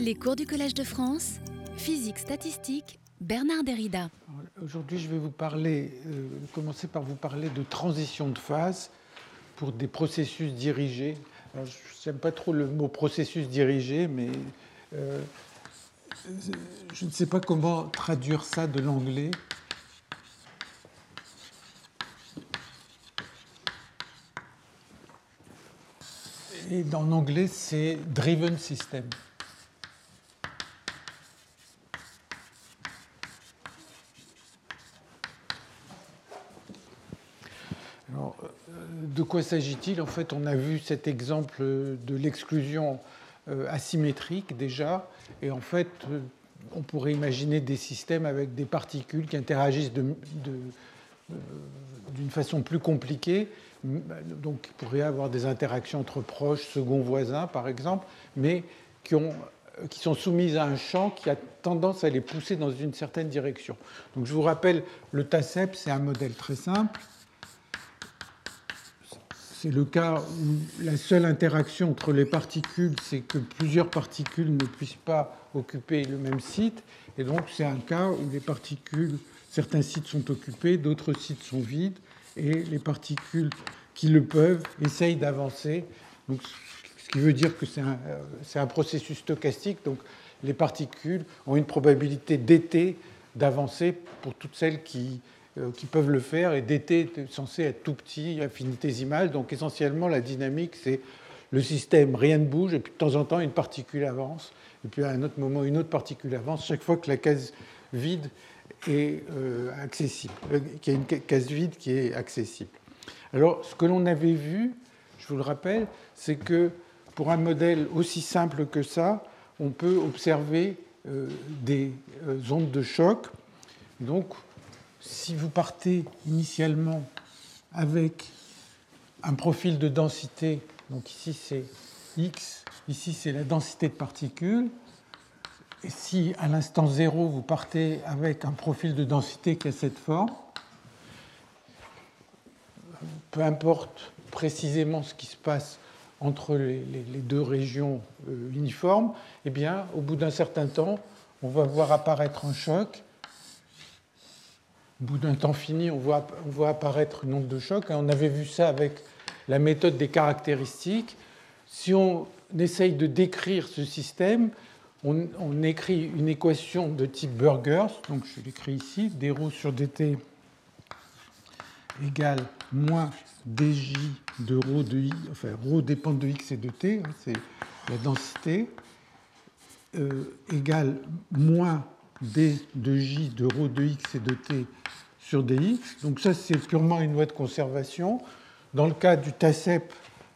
Les cours du Collège de France, physique statistique, Bernard Derrida. Aujourd'hui, je vais vous parler, euh, commencer par vous parler de transition de phase pour des processus dirigés. Je n'aime pas trop le mot processus dirigé, mais euh, je ne sais pas comment traduire ça de l'anglais. Et en anglais, c'est driven system. Alors, euh, de quoi s'agit-il? En fait, on a vu cet exemple de l'exclusion euh, asymétrique déjà, et en fait, euh, on pourrait imaginer des systèmes avec des particules qui interagissent d'une façon plus compliquée, donc il pourrait y avoir des interactions entre proches, second voisins par exemple, mais qui, sont soumises à un champ qui a tendance à les pousser dans une certaine direction. Donc je vous rappelle, le TACEP, c'est un modèle très simple. C'est le cas où la seule interaction entre les particules, c'est que plusieurs particules ne puissent pas occuper le même site. Et donc c'est un cas où les particules, certains sites sont occupés, d'autres sites sont vides et les particules qui le peuvent essayent d'avancer. Ce qui veut dire que c'est un, un, processus stochastique, donc les particules ont une probabilité d'été d'avancer pour toutes celles qui, qui peuvent le faire, et d'été est censé être tout petit, infinitésimal, donc essentiellement la dynamique c'est le système, rien ne bouge, et puis de temps en temps une particule avance, et puis à un autre moment une autre particule avance, chaque fois que la case vide est euh, accessible, euh, qu'il y a une case vide qui est accessible. Alors, ce que l'on avait vu, je vous le rappelle, c'est que pour un modèle aussi simple que ça, on peut observer euh, des ondes de choc. Donc, si vous partez initialement avec un profil de densité, donc ici c'est x, ici c'est la densité de particules, et si à l'instant 0, vous partez avec un profil de densité qui a cette forme, peu importe précisément ce qui se passe entre les, deux régions euh, uniformes, eh bien, au bout d'un certain temps, on va voir apparaître un choc. Au bout d'un temps fini, on voit, apparaître une onde de choc. On avait vu ça avec la méthode des caractéristiques. Si on essaye de décrire ce système, on, écrit une équation de type Burgers, donc je l'écris ici, d rho sur dt égale moins dj de rho de i, enfin rho dépend de x et de t, hein, c'est la densité, euh, égale moins d de j de rho de x et de t sur dx. Donc ça, c'est purement une loi de conservation. Dans le cas du TACEP,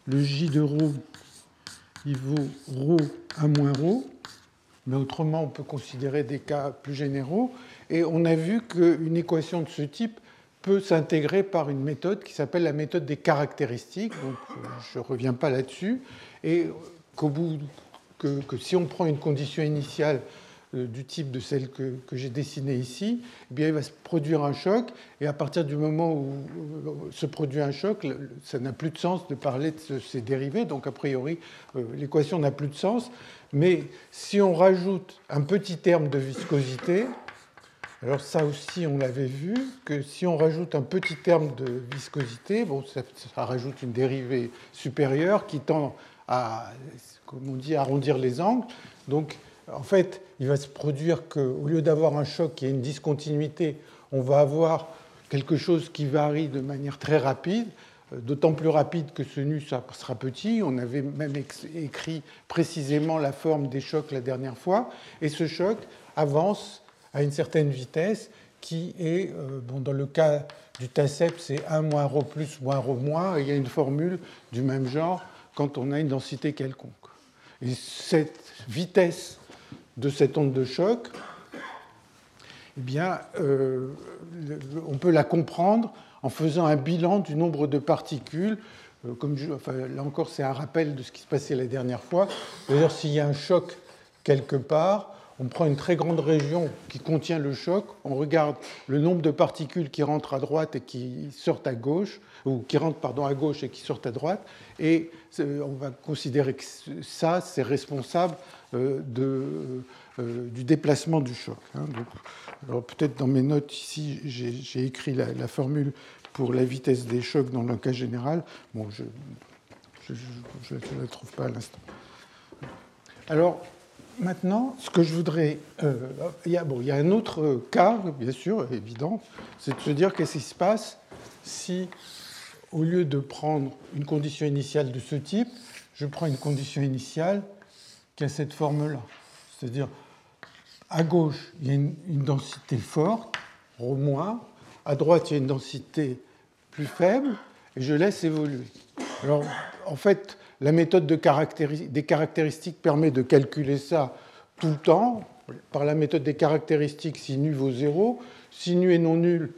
le j de rho, il vaut rho à moins rho mais autrement on peut considérer des cas plus généraux. Et on a vu qu'une équation de ce type peut s'intégrer par une méthode qui s'appelle la méthode des caractéristiques. Donc je ne reviens pas là-dessus. Et qu'au bout que, si on prend une condition initiale du type de celle que, j'ai dessinée ici, eh bien, il va se produire un choc. Et à partir du moment où euh, se produit un choc, ça n'a plus de sens de parler de ces dérivés. Donc, a priori, euh, l'équation n'a plus de sens. Mais si on rajoute un petit terme de viscosité, alors ça aussi on l'avait vu, que si on rajoute un petit terme de viscosité, bon, ça, rajoute une dérivée supérieure qui tend à, comme on dit, arrondir les angles. Donc en fait, il va se produire qu'au lieu d'avoir un choc qui a une discontinuité, on va avoir quelque chose qui varie de manière très rapide, euh, d'autant plus rapide que ce nu sera petit. On avait même écrit précisément la forme des chocs la dernière fois. Et ce choc avance à une certaine vitesse qui est, euh, bon, dans le cas du TACEP, c'est 1 moins ρ plus moins ρ moins. il y a une formule du même genre quand on a une densité quelconque. Et cette vitesse de cette onde de choc, eh bien, euh, on peut la comprendre en faisant un bilan du nombre de particules. Euh, comme là encore, c'est un rappel de ce qui se passait la dernière fois. D'ailleurs, s'il y a un choc quelque part, on prend une très grande région qui contient le choc, on regarde le nombre de particules qui rentrent à droite et qui sortent à gauche, ou qui rentrent pardon, à gauche et qui sortent à droite, et on va considérer que ça, c'est responsable euh, euh, du déplacement du choc. Hein. alors peut-être dans mes notes ici, j'ai écrit la, la, formule pour la vitesse des chocs dans le cas général. Bon, je ne la trouve pas à l'instant. Alors, maintenant, ce que je voudrais. Euh, il, y a, bon, il y a un autre cas, bien sûr, évident, c'est de se dire qu'est-ce qui se passe si, au lieu de prendre une condition initiale de ce type, je prends une condition initiale qui a cette forme-là. C'est-à-dire, à gauche, il y a une, densité forte, ρ-, à droite, il y a une densité plus faible, et je laisse évoluer. Alors, en fait, la méthode des caractéristiques permet de calculer ça tout le temps. Par la méthode des caractéristiques, si nu vaut 0, si nu est non nul,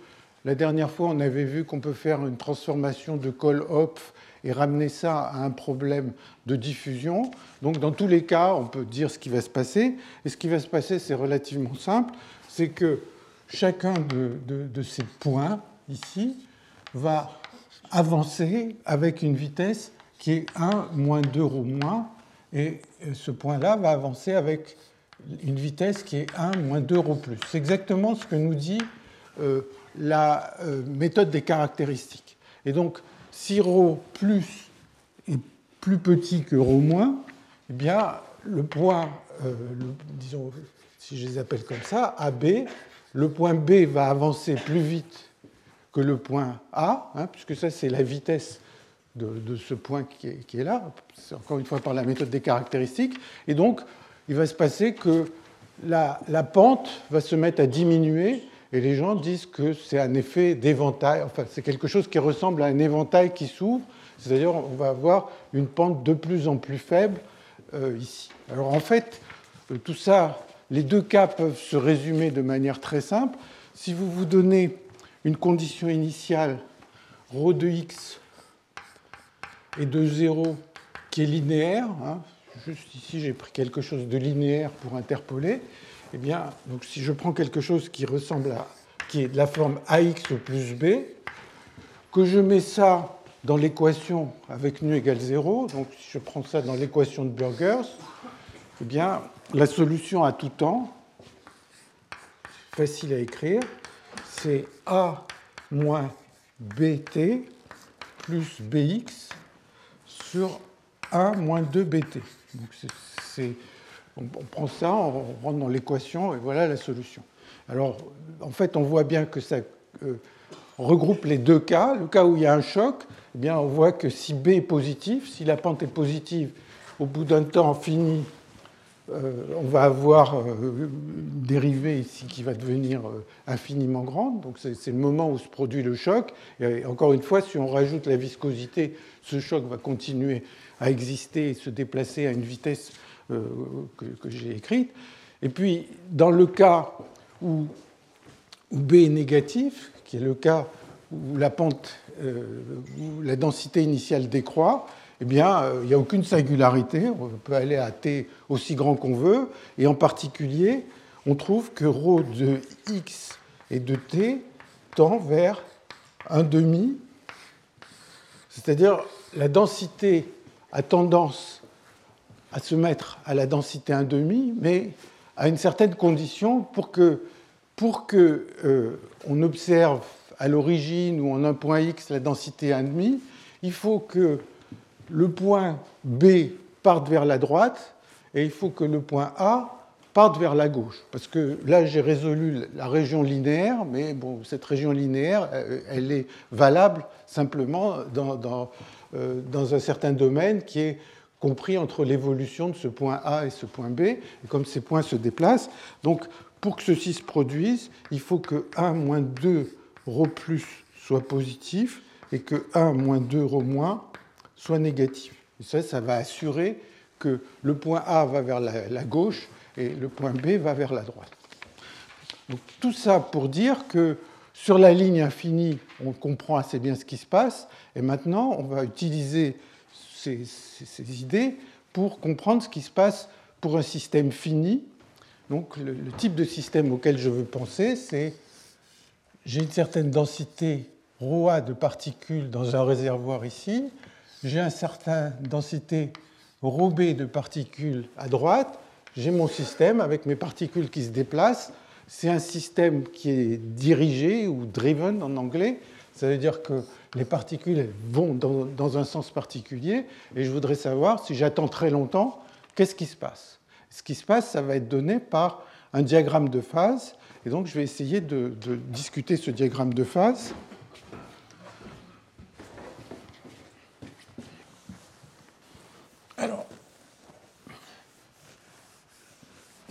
la dernière fois, on avait vu qu'on peut faire une transformation de Kohl-Hopf et ramener ça à un problème de diffusion. Donc, dans tous les cas, on peut dire ce qui va se passer. Et ce qui va se passer, c'est relativement simple. C'est que chacun de, ces points ici va avancer avec une vitesse qui est 1 moins 2 rho moins, et ce point-là va avancer avec une vitesse qui est 1 moins 2 rho plus. C'est exactement ce que nous dit euh, la euh, méthode des caractéristiques. Et donc, si rho plus est plus petit que rho moins, eh bien, le point, euh, disons, si je les appelle comme ça, AB, le point B va avancer plus vite que le point A, hein, puisque ça, c'est la vitesse de, ce point qui est, là, c'est encore une fois par la méthode des caractéristiques. Et donc, il va se passer que la, pente va se mettre à diminuer et les gens disent que c'est un effet d'éventail, enfin c'est quelque chose qui ressemble à un éventail qui s'ouvre, c'est-à-dire on va avoir une pente de plus en plus faible euh, ici. Alors en fait, euh, tout ça, les deux cas peuvent se résumer de manière très simple. Si vous vous donnez une condition initiale, ρ de x et de 0 qui est linéaire, hein, juste ici j'ai pris quelque chose de linéaire pour interpoler, eh bien, donc si je prends quelque chose qui ressemble à, qui est de la forme ax plus b, que je mets ça dans l'équation avec nu égale 0, donc si je prends ça dans l'équation de Burgers, eh bien, la solution à tout temps, facile à écrire, c'est a moins bt plus bx sur 1 moins 2 bt. On, prend ça, on rentre dans l'équation et voilà la solution. Alors en fait, on voit bien que ça euh, regroupe les deux cas. Le cas où il y a un choc, eh bien, on voit que si B est positif, si la pente est positive, au bout d'un temps fini, on va avoir euh, une dérivée ici qui va devenir infiniment grande. Donc c'est le moment où se produit le choc. Et encore une fois, si on rajoute la viscosité ce choc va continuer à exister et se déplacer à une vitesse euh, que, j'ai écrite. Et puis, dans le cas où, B est négatif, qui est le cas où la pente, euh, où la densité initiale décroît, eh bien, euh, il n'y a aucune singularité. On peut aller à t aussi grand qu'on veut. Et en particulier, on trouve que ρ de x et de t tend vers un demi c'est-à-dire la densité a tendance à se mettre à la densité 1,5, mais à une certaine condition pour que, pour que euh, on observe à l'origine ou en un point x la densité 1,5, il faut que le point B parte vers la droite et il faut que le point A parte vers la gauche. Parce que là, j'ai résolu la région linéaire, mais bon, cette région linéaire, euh, elle est valable simplement euh, dans un certain domaine qui est compris entre l'évolution de ce point A et ce point B. Et comme ces points se déplacent, donc pour que ceci se produise, il faut que 1 moins 2 ρ plus soit positif et que 1 moins 2 ρ moins soit négatif. Ça, ça va assurer que le point A va vers la gauche et le point B va vers la droite. Donc, tout ça pour dire que sur la ligne infinie, on comprend assez bien ce qui se passe, et maintenant on va utiliser ces, idées pour comprendre ce qui se passe pour un système fini. Donc le, type de système auquel je veux penser, c'est j'ai une certaine densité ρA de particules dans un réservoir ici, j'ai une certaine densité ρB de particules à droite, j'ai mon système avec mes particules qui se déplacent. C'est un système qui est dirigé ou driven en anglais. Ça veut dire que les particules vont dans, un sens particulier et je voudrais savoir si j'attends très longtemps, qu'est-ce qui se passe? Ce qui se passe, ça va être donné par un diagramme de phase. Et donc, je vais essayer de discuter ce diagramme de phase.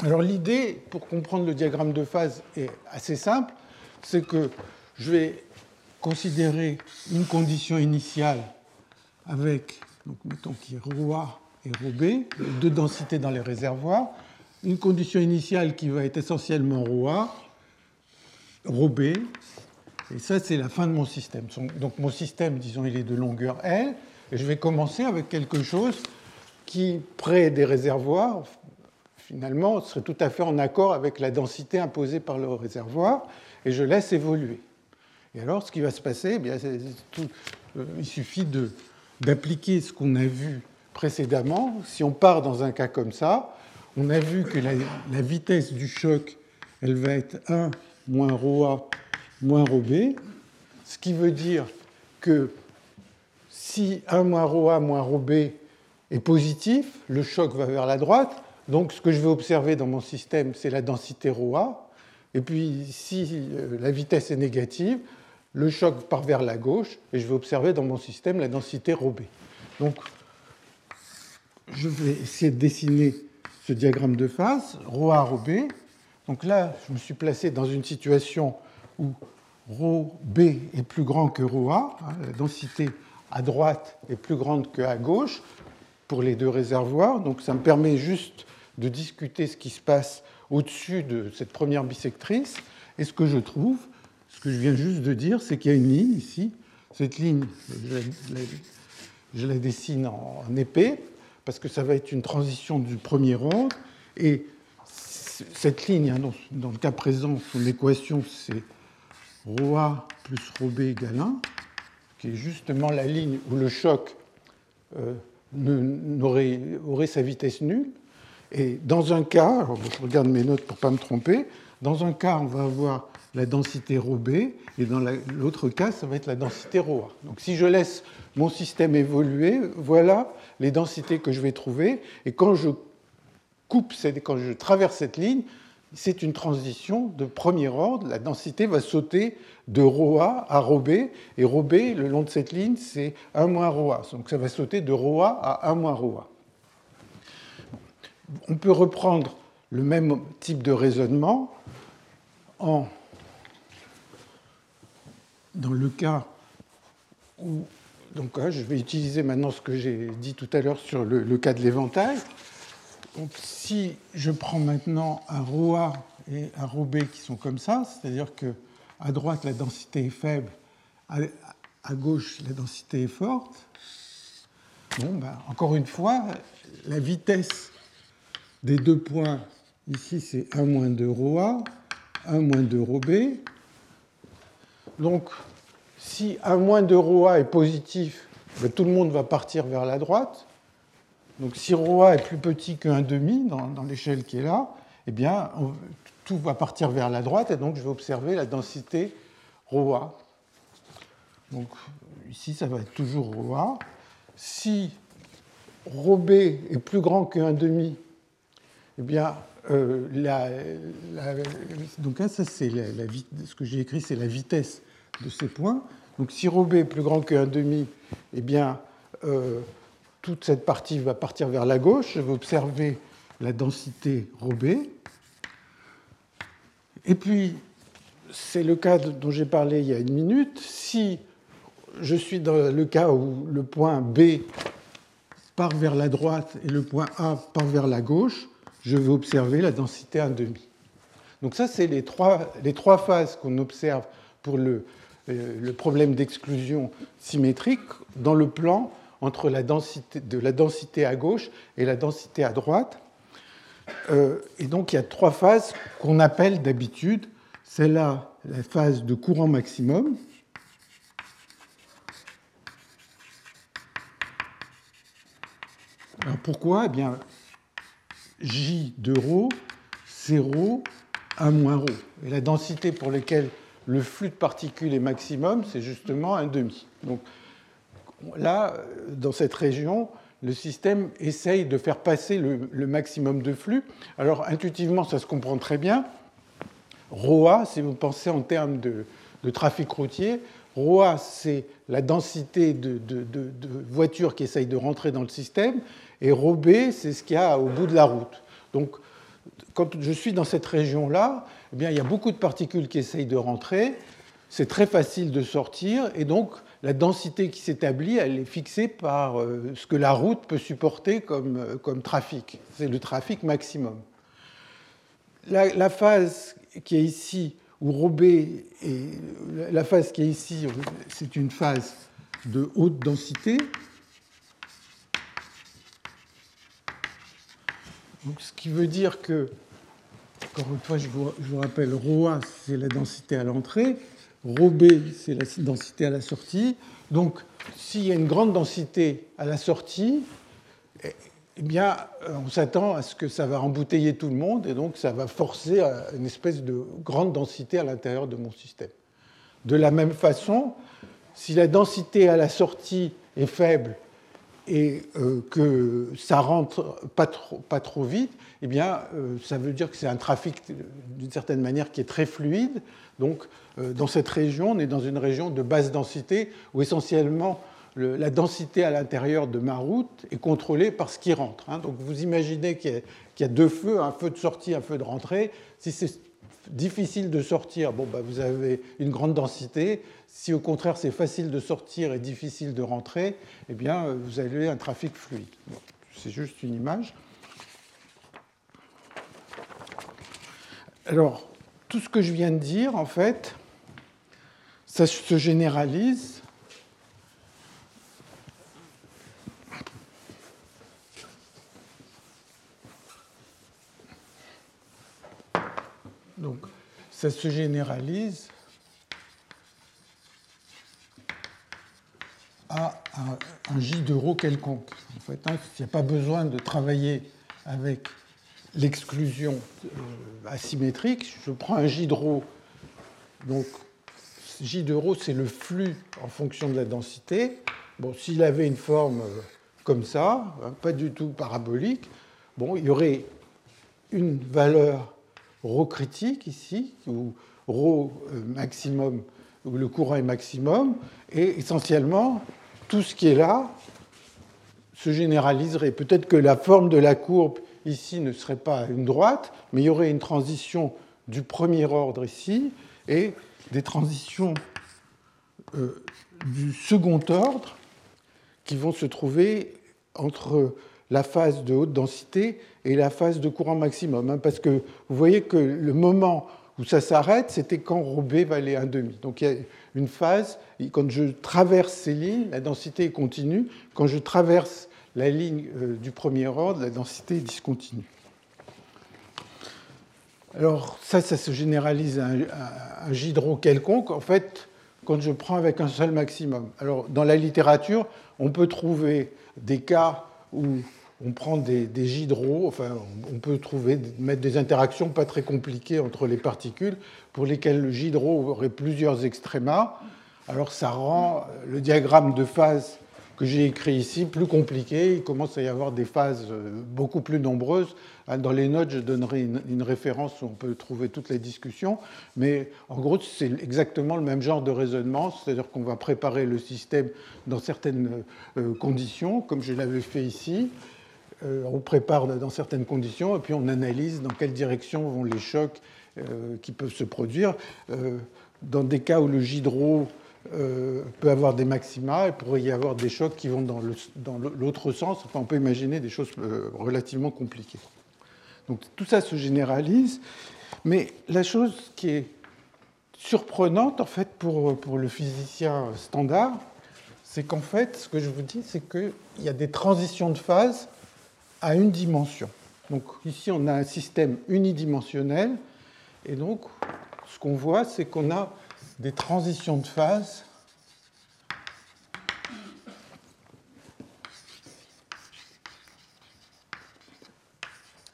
Alors l'idée, pour comprendre le diagramme de phase, est assez simple. C'est que je vais considérer une condition initiale avec, donc mettons qu'il y rho A et rho deux densités dans les réservoirs, une condition initiale qui va être essentiellement rho A, rho B, et ça c'est la fin de mon système. Donc mon système, disons, il est de longueur L, et je vais commencer avec quelque chose qui, près des réservoirs, finalement, serait tout à fait en accord avec la densité imposée par le réservoir, et je laisse évoluer. Et alors, ce qui va se passer, eh bien, tout, euh, il suffit d'appliquer ce qu'on a vu précédemment. Si on part dans un cas comme ça, on a vu que la, vitesse du choc, elle va être 1 moins ρA moins ρB, ce qui veut dire que si 1 moins ρA moins ρB est positif, le choc va vers la droite. Donc ce que je vais observer dans mon système, c'est la densité ρA. Et puis si euh, la vitesse est négative, le choc part vers la gauche et je vais observer dans mon système la densité ρB. Donc, je vais essayer de dessiner ce diagramme de phase, ρA, ρB. Donc là, je me suis placé dans une situation où ρB est plus grand que ρA, hein, la densité à droite est plus grande qu'à gauche pour les deux réservoirs. Donc ça me permet juste de discuter ce qui se passe au-dessus de cette première bisectrice. Et ce que je trouve, ce que je viens juste de dire, c'est qu'il y a une ligne ici. Cette ligne, je la, dessine en, épais, parce que ça va être une transition du premier ordre. Et cette ligne, hein, dans, le cas présent, sous l'équation, c'est ρA plus ρB égale 1, qui est justement la ligne où le choc euh, aurait, aurait, sa vitesse nulle. Et dans un cas, je regarde mes notes pour ne pas me tromper, dans un cas, on va avoir la densité ρB, et dans l'autre cas, ça va être la densité ρA. Donc si je laisse mon système évoluer, voilà les densités que je vais trouver, et quand je coupe, quand je traverse cette ligne, c'est une transition de premier ordre, la densité va sauter de ρA à ρB, et ρB, le long de cette ligne, c'est 1 moins ρA, donc ça va sauter de ρA à 1 moins ρA. On peut reprendre le même type de raisonnement en dans le cas où, donc hein, je vais utiliser maintenant ce que j'ai dit tout à l'heure sur le, cas de l'éventail. si je prends maintenant un ρA et un ρB qui sont comme ça, c'est-à-dire que à droite la densité est faible, à, gauche la densité est forte, bon, ben, encore une fois, la vitesse des deux points, ici c'est 1 moins 2 ρA, 1 moins 2 ρB, donc, si un moins de ρA est positif, ben, tout le monde va partir vers la droite. Donc, si ρA est plus petit qu'un demi dans, l'échelle qui est là, eh bien, tout va partir vers la droite et donc je vais observer la densité ρA. Donc, ici, ça va être toujours ρA. Si ρB est plus grand qu'un demi, eh bien, euh, donc ça, c'est ce que j'ai écrit, c'est la vitesse de ces points. Donc si ρB est plus grand que 1,5, eh bien, euh, toute cette partie va partir vers la gauche. Je vais observer la densité ρB. Et puis, c'est le cas dont j'ai parlé il y a une minute. Si je suis dans le cas où le point B part vers la droite et le point A part vers la gauche, je vais observer la densité 1,5. Donc ça, c'est les trois, phases qu'on observe pour le, euh, le problème d'exclusion symétrique dans le plan entre la densité, de la densité à gauche et la densité à droite. euh, et donc il y a trois phases qu'on appelle d'habitude, celle-là, la phase de courant maximum. Alors pourquoi? Eh bien, J de ρ, c'est ρ, 1 moins ρ. Et la densité pour laquelle le flux de particules est maximum, c'est justement un demi. Donc là, dans cette région, le système essaye de faire passer le, maximum de flux. Alors intuitivement, ça se comprend très bien. ROA, si vous pensez en termes de, trafic routier, ROA, c'est la densité de, voitures qui essayent de rentrer dans le système, et ROB, c'est ce qu'il y a au bout de la route. Donc, quand je suis dans cette région-là, eh bien, il y a beaucoup de particules qui essayent de rentrer, c'est très facile de sortir, et donc la densité qui s'établit, elle est fixée par euh, ce que la route peut supporter comme, euh, comme trafic. C'est le trafic maximum. La, phase qui est ici, où Robé est, la phase qui est ici, c'est une phase de haute densité. Donc, ce qui veut dire que, encore une fois, je vous, je vous rappelle, ρA, c'est la densité à l'entrée, ρB, c'est la densité à la sortie. Donc, s'il y a une grande densité à la sortie, eh bien, on s'attend à ce que ça va embouteiller tout le monde et donc ça va forcer à une espèce de grande densité à l'intérieur de mon système. De la même façon, si la densité à la sortie est faible et euh, que ça rentre pas trop, vite, eh bien, euh, ça veut dire que c'est un trafic d'une certaine manière qui est très fluide. Donc, euh, dans cette région, on est dans une région de basse densité où essentiellement la densité à l'intérieur de ma route est contrôlée par ce qui rentre. Hein. Donc, vous imaginez qu'il y, a deux feux, un feu de sortie, un feu de rentrée. Si c'est difficile de sortir, bon, bah, vous avez une grande densité. Si au contraire c'est facile de sortir et difficile de rentrer, eh bien, vous avez un trafic fluide. c'est juste une image. Alors, tout ce que je viens de dire, en fait, ça se généralise Donc, ça se généralise à un, J d'euro quelconque. En fait, hein, il n'y a pas besoin de travailler avec l'exclusion euh, asymétrique, je prends un J de rho, donc J de rho, c'est le flux en fonction de la densité. Bon, s'il avait une forme euh, comme ça, hein, pas du tout parabolique, bon, il y aurait une valeur ρ critique ici, où ρ euh, maximum, où le courant est maximum, et essentiellement, tout ce qui est là se généraliserait. Peut-être que la forme de la courbe ici ne serait pas une droite, mais il y aurait une transition du premier ordre ici et des transitions euh, du second ordre qui vont se trouver entre la phase de haute densité et la phase de courant maximum. Hein, parce que vous voyez que le moment où ça s'arrête, c'était quand ρB valait 1,5. Donc il y a une phase, quand je traverse ces lignes, la densité est continue. Quand je traverse la ligne euh, du premier ordre, la densité est discontinue. Alors ça, ça se généralise à un, un quelconque, en fait, quand je prends avec un seul maximum. Alors dans la littérature, on peut trouver des cas où on prend des, des enfin on peut trouver, mettre des interactions pas très compliquées entre les particules, pour lesquelles le gidro aurait plusieurs extrémas. Alors ça rend le diagramme de phase que j'ai écrit ici plus compliqué. Il commence à y avoir des phases euh, beaucoup plus nombreuses. Hein, dans les notes, je donnerai une, référence où on peut trouver toutes les discussions. Mais en gros, c'est exactement le même genre de raisonnement. C'est-à-dire qu'on va préparer le système dans certaines euh, conditions, comme je l'avais fait ici. Euh, on prépare dans certaines conditions et puis on analyse dans quelle direction vont les chocs qui peuvent se produire. Dans des cas où le gidro euh, peut avoir des maxima, il pourrait y avoir des chocs qui vont dans l'autre sens. Enfin, on peut imaginer des choses euh, relativement compliquées. Donc tout ça se généralise, mais la chose qui est surprenante en fait pour, pour le physicien standard, c'est qu'en fait, ce que je vous dis, c'est qu'il y a des transitions de phase à une dimension. Donc ici, on a un système unidimensionnel. Et donc, ce qu'on voit, c'est qu'on a des transitions de phase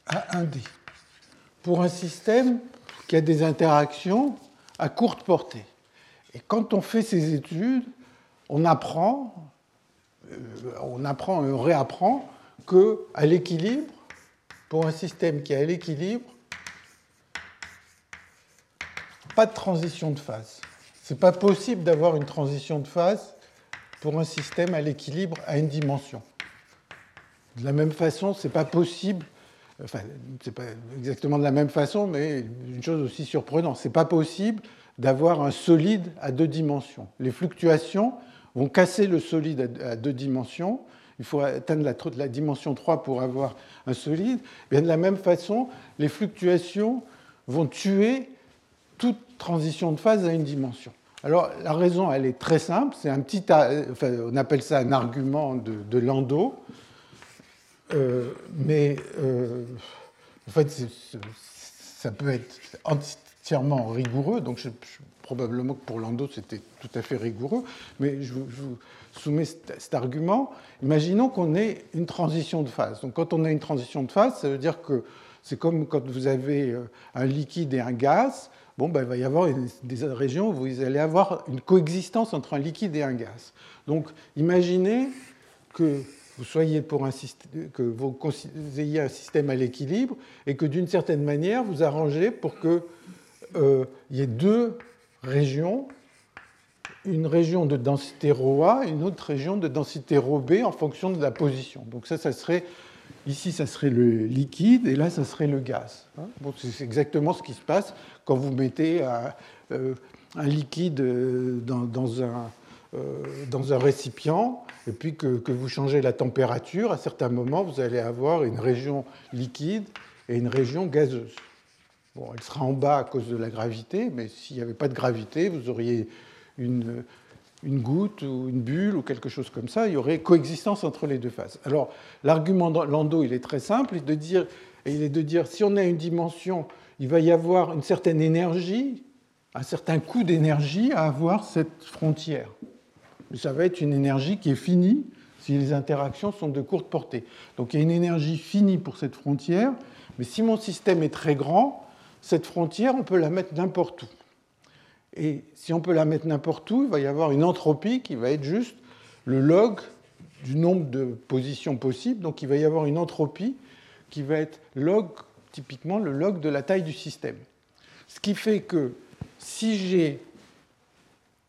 à 1D pour un système qui a des interactions à courte portée. Et quand on fait ces études, on apprend, euh, on apprend on réapprend qu'à l'équilibre, pour un système qui est à l'équilibre, pas de transition de phase. Ce n'est pas possible d'avoir une transition de phase pour un système à l'équilibre à une dimension. De la même façon, ce n'est pas possible enfin, c'est pas exactement de la même façon, mais une chose aussi surprenante, c'est pas possible d'avoir un solide à deux dimensions. Les fluctuations vont casser le solide à deux dimensions. Il faut atteindre la, dimension 3 pour avoir un solide. Bien de la même façon, les fluctuations vont tuer toute transition de phase à une dimension. Alors la raison, elle est très simple. C'est un petit, enfin, on appelle ça un argument de, de Landau. Euh, mais euh, en fait, ça peut être entièrement rigoureux, donc probablement que pour Landau c'était tout à fait rigoureux, mais je vous, soumets cet, argument. Imaginons qu'on ait une transition de phase. Donc quand on a une transition de phase, ça veut dire que c'est comme quand vous avez euh, un liquide et un gaz. Bon, ben, il va y avoir des régions où vous allez avoir une coexistence entre un liquide et un gaz. Donc imaginez que vous soyez pour un système, que vous ayez un système à l'équilibre et que d'une certaine manière vous arrangez pour qu'il euh, y ait deux régions, une région de densité ρA et une autre région de densité ρB en fonction de la position. Donc ça, ça serait ici, ça serait le liquide et là, ça serait le gaz. Hein. C'est exactement ce qui se passe quand vous mettez un, euh, liquide dans, dans un euh, dans un récipient, et puis que, vous changez la température, à certains moments, vous allez avoir une région liquide et une région gazeuse. Elle sera en bas à cause de la gravité, mais s'il n'y avait pas de gravité, vous auriez une, goutte ou une bulle ou quelque chose comme ça, il y aurait coexistence entre les deux phases. Alors, l'argument de Landau, il est très simple, il est de dire, il est de dire si on a une dimension, il va y avoir une certaine énergie, un certain coût d'énergie à avoir cette frontière ça va être une énergie qui est finie si les interactions sont de courte portée. Donc il y a une énergie finie pour cette frontière, mais si mon système est très grand, cette frontière, on peut la mettre n'importe où. Et si on peut la mettre n'importe où, il va y avoir une entropie qui va être juste le log du nombre de positions possibles. Donc il va y avoir une entropie qui va être log, typiquement le log de la taille du système. Ce qui fait que si j'ai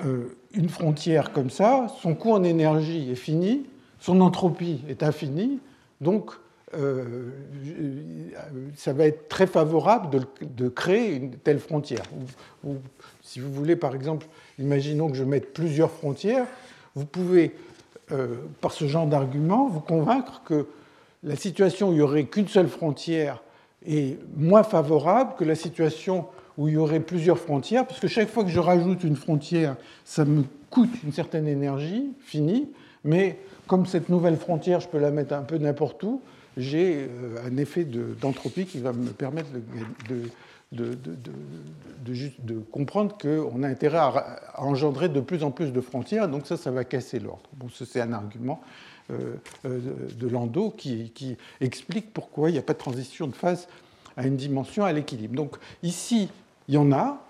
euh, une frontière comme ça, son coût en énergie est fini, son entropie est infinie, donc euh, ça va être très favorable de, créer une telle frontière. Ou, si vous voulez, par exemple, imaginons que je mette plusieurs frontières, vous pouvez, euh, par ce genre d'argument, vous convaincre que la situation où il n'y aurait qu'une seule frontière est moins favorable que la situation où il y aurait plusieurs frontières, parce que chaque fois que je rajoute une frontière, ça me coûte une certaine énergie finie, mais comme cette nouvelle frontière, je peux la mettre un peu n'importe où, j'ai euh, un effet d'entropie qui va me permettre de, comprendre qu'on a intérêt à, engendrer de plus en plus de frontières, donc ça, ça va casser l'ordre. C'est un argument euh, euh, de Landau qui, qui, explique pourquoi il n'y a pas de transition de phase à une dimension à l'équilibre. Donc ici, il y en a,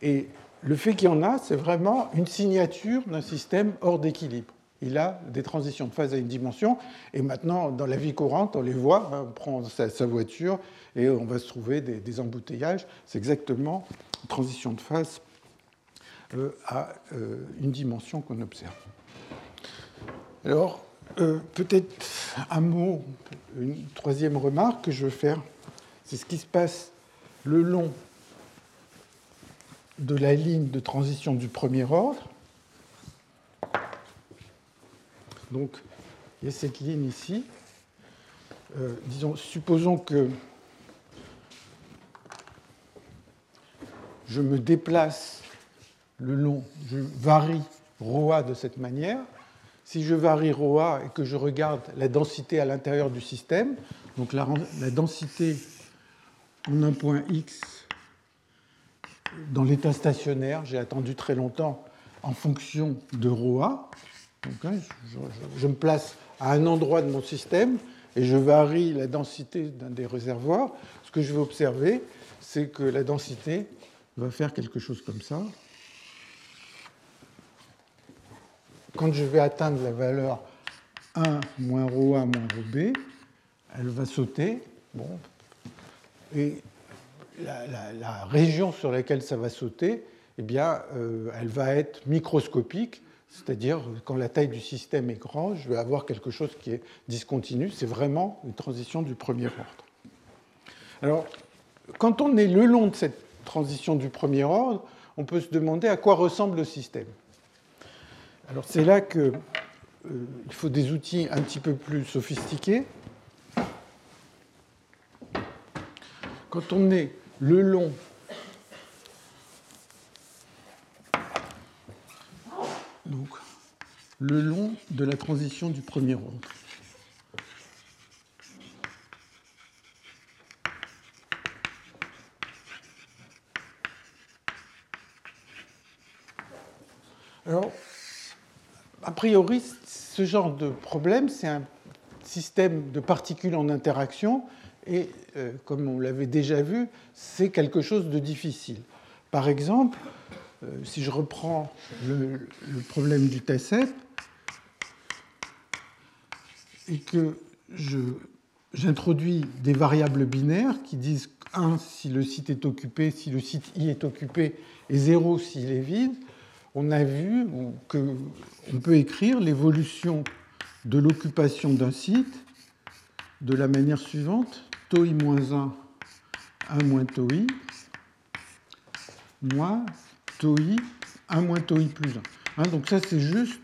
et le fait qu'il y en a, c'est vraiment une signature d'un système hors d'équilibre. Il a des transitions de phase à une dimension, et maintenant, dans la vie courante, on les voit, hein, on prend sa, voiture et on va se trouver des, embouteillages. C'est exactement une transition de phase euh, à euh, une dimension qu'on observe. Alors, euh, peut-être un mot, une troisième remarque que je veux faire, c'est ce qui se passe le long de la ligne de transition du premier ordre. Donc, il y a cette ligne ici. Euh, disons, supposons que je me déplace le long, je varie ρA de cette manière. Si je varie ρA et que je regarde la densité à l'intérieur du système, donc la, densité en un point x dans l'état stationnaire, j'ai attendu très longtemps en fonction de ρA. Hein, je, me place à un endroit de mon système et je varie la densité d'un des réservoirs. Ce que je vais observer, c'est que la densité va faire quelque chose comme ça. Quand je vais atteindre la valeur 1 moins ρA moins ρB, elle va sauter. Bon. Et la, région sur laquelle ça va sauter, eh bien, euh, elle va être microscopique, c'est-à-dire quand la taille du système est grande, je vais avoir quelque chose qui est discontinu. C'est vraiment une transition du premier ordre. Alors, quand on est le long de cette transition du premier ordre, on peut se demander à quoi ressemble le système. Alors c'est là qu'il euh, faut des outils un petit peu plus sophistiqués. Quand on est le long donc, le long de la transition du premier ordre. Alors, a priori, ce genre de problème, c'est un système de particules en interaction et, euh, comme on l'avait déjà vu, c'est quelque chose de difficile. Par exemple, si je reprends le, problème du TSF et que j'introduis des variables binaires qui disent 1 si le site est occupé, si le site I est occupé, et 0 s'il est vide, on a vu qu'on peut écrire l'évolution de l'occupation d'un site de la manière suivante. Tau i moins 1, 1 moins tau i, moins tau i, 1 moins tau i plus 1. Hein, donc ça, c'est juste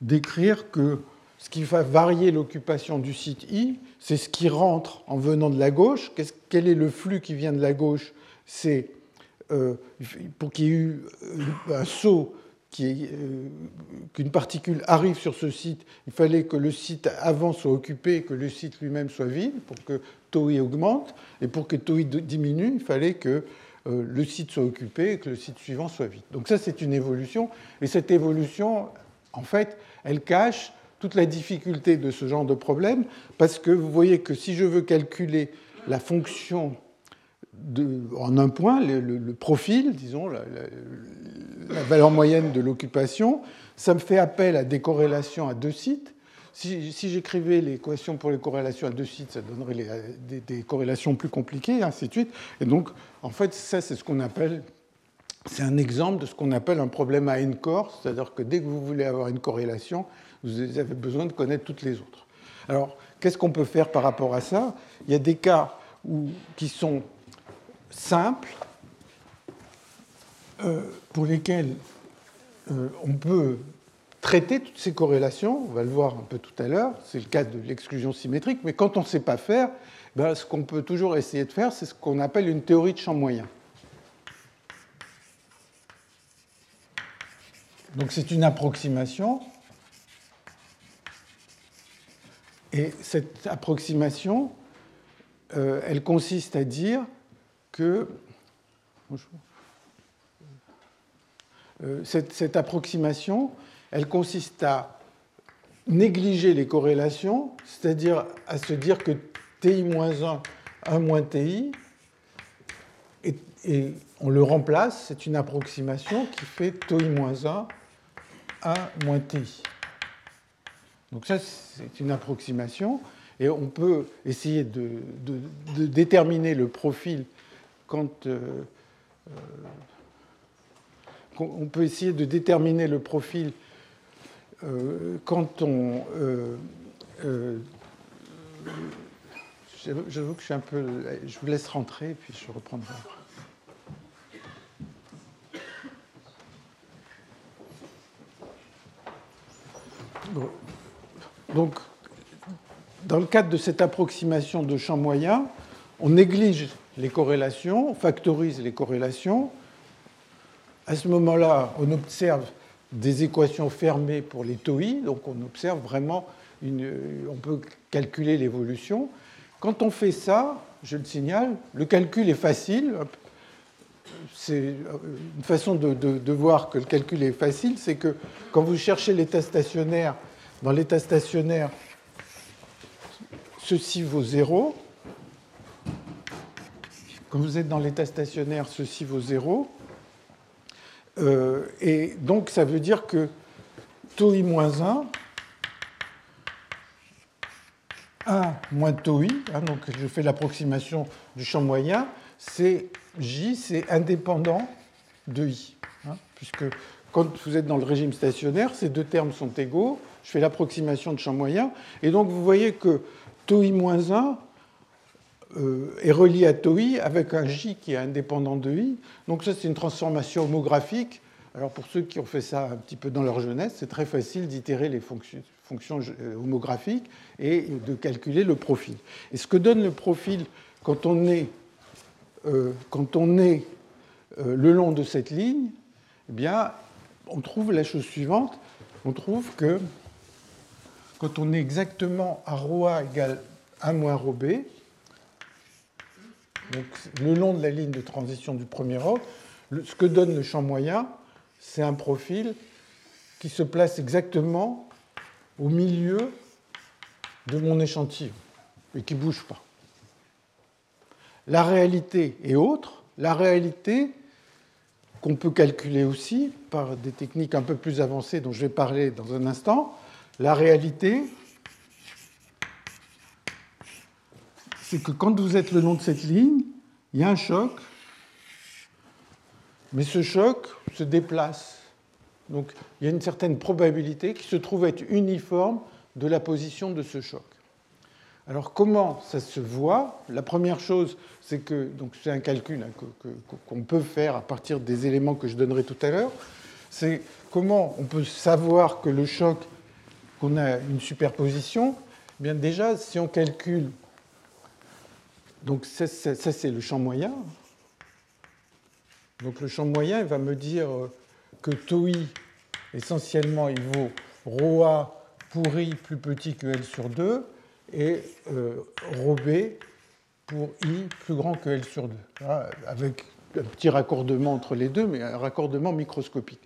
d'écrire que ce qui va varier l'occupation du site i, c'est ce qui rentre en venant de la gauche. Quel est le flux qui vient de la gauche? C'est euh, pour qu'il y ait eu un saut euh, qu'une particule arrive sur ce site, il fallait que le site avant soit occupé et que le site lui-même soit vide pour que tau i augmente. Et pour que tau i diminue, il fallait que euh, le site soit occupé et que le site suivant soit vide. Donc ça, c'est une évolution. Et cette évolution, en fait, elle cache toute la difficulté de ce genre de problème, parce que vous voyez que si je veux calculer la fonction en un point, le, profil, disons, la, valeur moyenne de l'occupation. Ça me fait appel à des corrélations à deux sites. Si, j'écrivais l'équation pour les corrélations à deux sites, ça donnerait des, corrélations plus compliquées, ainsi de suite. Et donc, en fait, ça, c'est ce qu'on appelle, c'est un exemple de ce qu'on appelle un problème à n corps, c'est-à-dire que dès que vous voulez avoir une corrélation, vous avez besoin de connaître toutes les autres. Alors, qu'est-ce qu'on peut faire par rapport à ça? Il y a des cas qui sont simples euh, pour lesquels euh, on peut traiter toutes ces corrélations, on va le voir un peu tout à l'heure, c'est le cas de l'exclusion symétrique, mais quand on ne sait pas faire, ben, ce qu'on peut toujours essayer de faire, c'est ce qu'on appelle une théorie de champ moyen. Donc c'est une approximation, et cette approximation, euh, elle consiste à dire que euh, cette, approximation, elle consiste à négliger les corrélations, c'est-à-dire à se dire que ti-1, 1 moins ti, et, on le remplace, c'est une approximation qui fait toi-1, 1 moins ti. Donc ça, c'est une approximation, et on peut essayer de déterminer le profil quand euh, euh, on peut essayer de déterminer le profil euh, quand on. J'avoue que je suis un peu. Je vous laisse rentrer, puis je reprendrai. Donc, dans le cadre de cette approximation de champ moyen, on néglige les corrélations, on factorise les corrélations. À ce moment-là, on observe des équations fermées pour les taux donc on observe vraiment une, on peut calculer l'évolution. Quand on fait ça, je le signale, le calcul est facile. C'est euh, une façon de, voir que le calcul est facile, c'est que quand vous cherchez l'état stationnaire, dans l'état stationnaire, ceci vaut 0. Quand vous êtes dans l'état stationnaire, ceci vaut 0. Euh, et donc ça veut dire que taux i-1 1, 1 moins tau hein, donc je fais l'approximation du champ moyen, c'est J, c'est indépendant de I. Hein, puisque quand vous êtes dans le régime stationnaire, ces deux termes sont égaux, je fais l'approximation de champ moyen, et donc vous voyez que tau i moins 1 euh, est relié à tau avec un J qui est indépendant de I. Donc ça, c'est une transformation homographique. Alors pour ceux qui ont fait ça un petit peu dans leur jeunesse, c'est très facile d'itérer les fonctions, euh, homographiques et de calculer le profil. Et ce que donne le profil quand on est, euh, quand on est le long de cette ligne, eh bien, on trouve la chose suivante. On trouve que quand on est exactement à ρA égale 1 moins ρB, donc le long de la ligne de transition du premier ordre, ce que donne le champ moyen, c'est un profil qui se place exactement au milieu de mon échantillon et qui ne bouge pas. La réalité est autre. La réalité, qu'on peut calculer aussi par des techniques un peu plus avancées dont je vais parler dans un instant, la réalité, c'est que quand vous êtes le long de cette ligne, il y a un choc, mais ce choc se déplace. Donc il y a une certaine probabilité qui se trouve être uniforme de la position de ce choc. Alors comment ça se voit? La première chose, c'est que donc c'est un calcul hein, qu'on peut faire à partir des éléments que je donnerai tout à l'heure. C'est comment on peut savoir que le choc qu'on a une superposition, eh bien déjà, si on calcule, donc ça, c'est le champ moyen. Donc le champ moyen, il va me dire que tau i, essentiellement, il vaut ρ a pour i plus petit que L sur 2 et euh, rho b pour i plus grand que L sur 2, avec un petit raccordement entre les deux, mais un raccordement microscopique.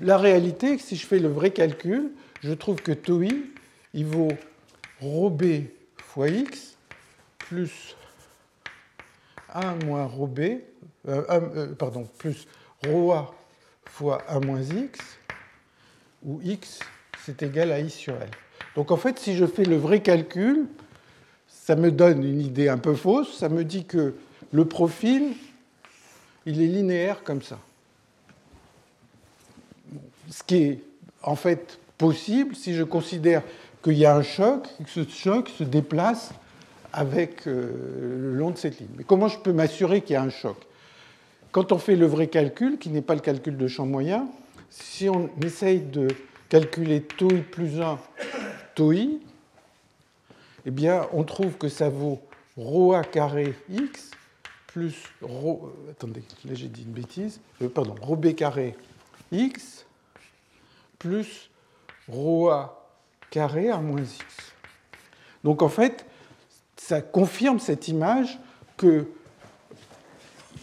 La réalité, si je fais le vrai calcul, je trouve que tau i, il vaut rho b fois x plus 1 moins rho euh, b, euh, pardon, plus rho a fois 1 moins x, où x, c'est égal à i sur L. Donc en fait, si je fais le vrai calcul, ça me donne une idée un peu fausse, ça me dit que le profil, il est linéaire comme ça. Ce qui est en fait possible si je considère qu'il y a un choc et que ce choc se déplace avec euh, le long de cette ligne. Mais comment je peux m'assurer qu'il y a un choc? Quand on fait le vrai calcul, qui n'est pas le calcul de champ moyen, si on essaye de calculer tau i plus 1, tau i, eh bien, on trouve que ça vaut ρ a carré x plus rho, attendez, là j'ai dit une bêtise, euh, pardon, rho b carré x plus rho a carré à moins x. Donc en fait, ça confirme cette image que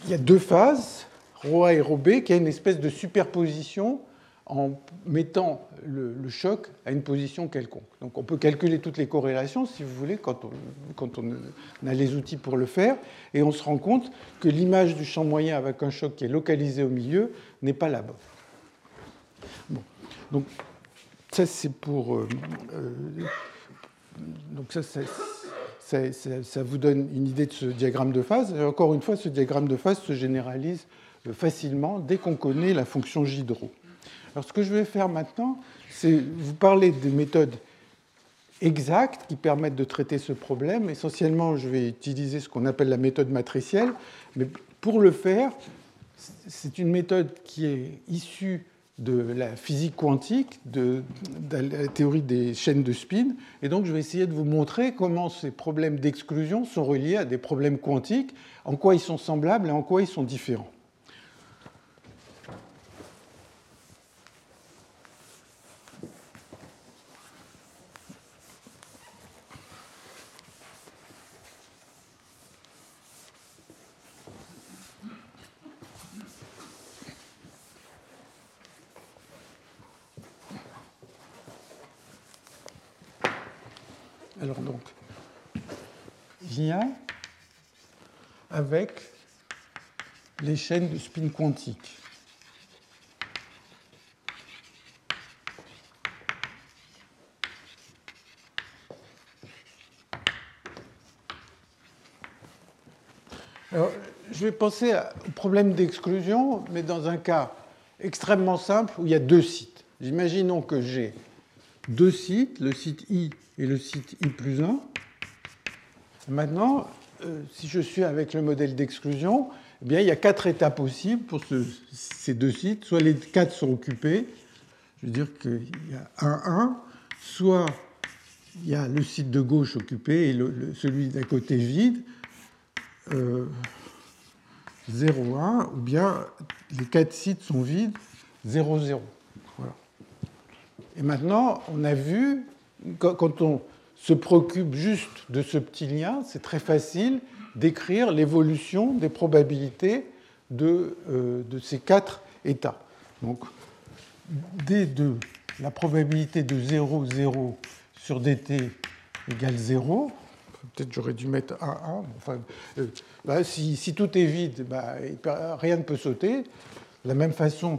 qu'il y a deux phases, ρa et ρb, qui a une espèce de superposition en mettant le, choc à une position quelconque. Donc on peut calculer toutes les corrélations, si vous voulez, quand on, a les outils pour le faire, et on se rend compte que l'image du champ moyen avec un choc qui est localisé au milieu n'est pas la bonne. Bon. Donc ça c'est pour... Euh, euh, donc ça, ça, vous donne une idée de ce diagramme de phase. Et encore une fois, ce diagramme de phase se généralise euh, facilement dès qu'on connaît la fonction j de alors ce que je vais faire maintenant, c'est vous parler des méthodes exactes qui permettent de traiter ce problème. Essentiellement, je vais utiliser ce qu'on appelle la méthode matricielle, mais pour le faire, c'est une méthode qui est issue de la physique quantique, de, la théorie des chaînes de spin. Et donc, je vais essayer de vous montrer comment ces problèmes d'exclusion sont reliés à des problèmes quantiques, en quoi ils sont semblables et en quoi ils sont différents. Alors donc, vient les chaînes de spin quantique. Alors, je vais penser au problème d'exclusion, mais dans un cas extrêmement simple où il y a deux sites. Imaginons que j'ai deux sites, le site I et le site I plus 1. Maintenant, euh, si je suis avec le modèle d'exclusion, eh bien, il y a quatre états possibles pour ces deux sites. Soit les quatre sont occupés, je veux dire qu'il y a un 1, soit il y a le site de gauche occupé et celui d'à côté vide. 0, euh, 1, ou bien les quatre sites sont vides, 0, 0. Voilà. Et maintenant, on a vu, quand on se préoccupe juste de ce petit lien, c'est très facile d'écrire l'évolution des probabilités de, euh, de, ces quatre états. Donc, D2, la probabilité de 0, 0 sur dt égale 0, peut-être j'aurais dû mettre 1, 1. Enfin, euh, bah, si, tout est vide, bah, rien ne peut sauter. De la même façon,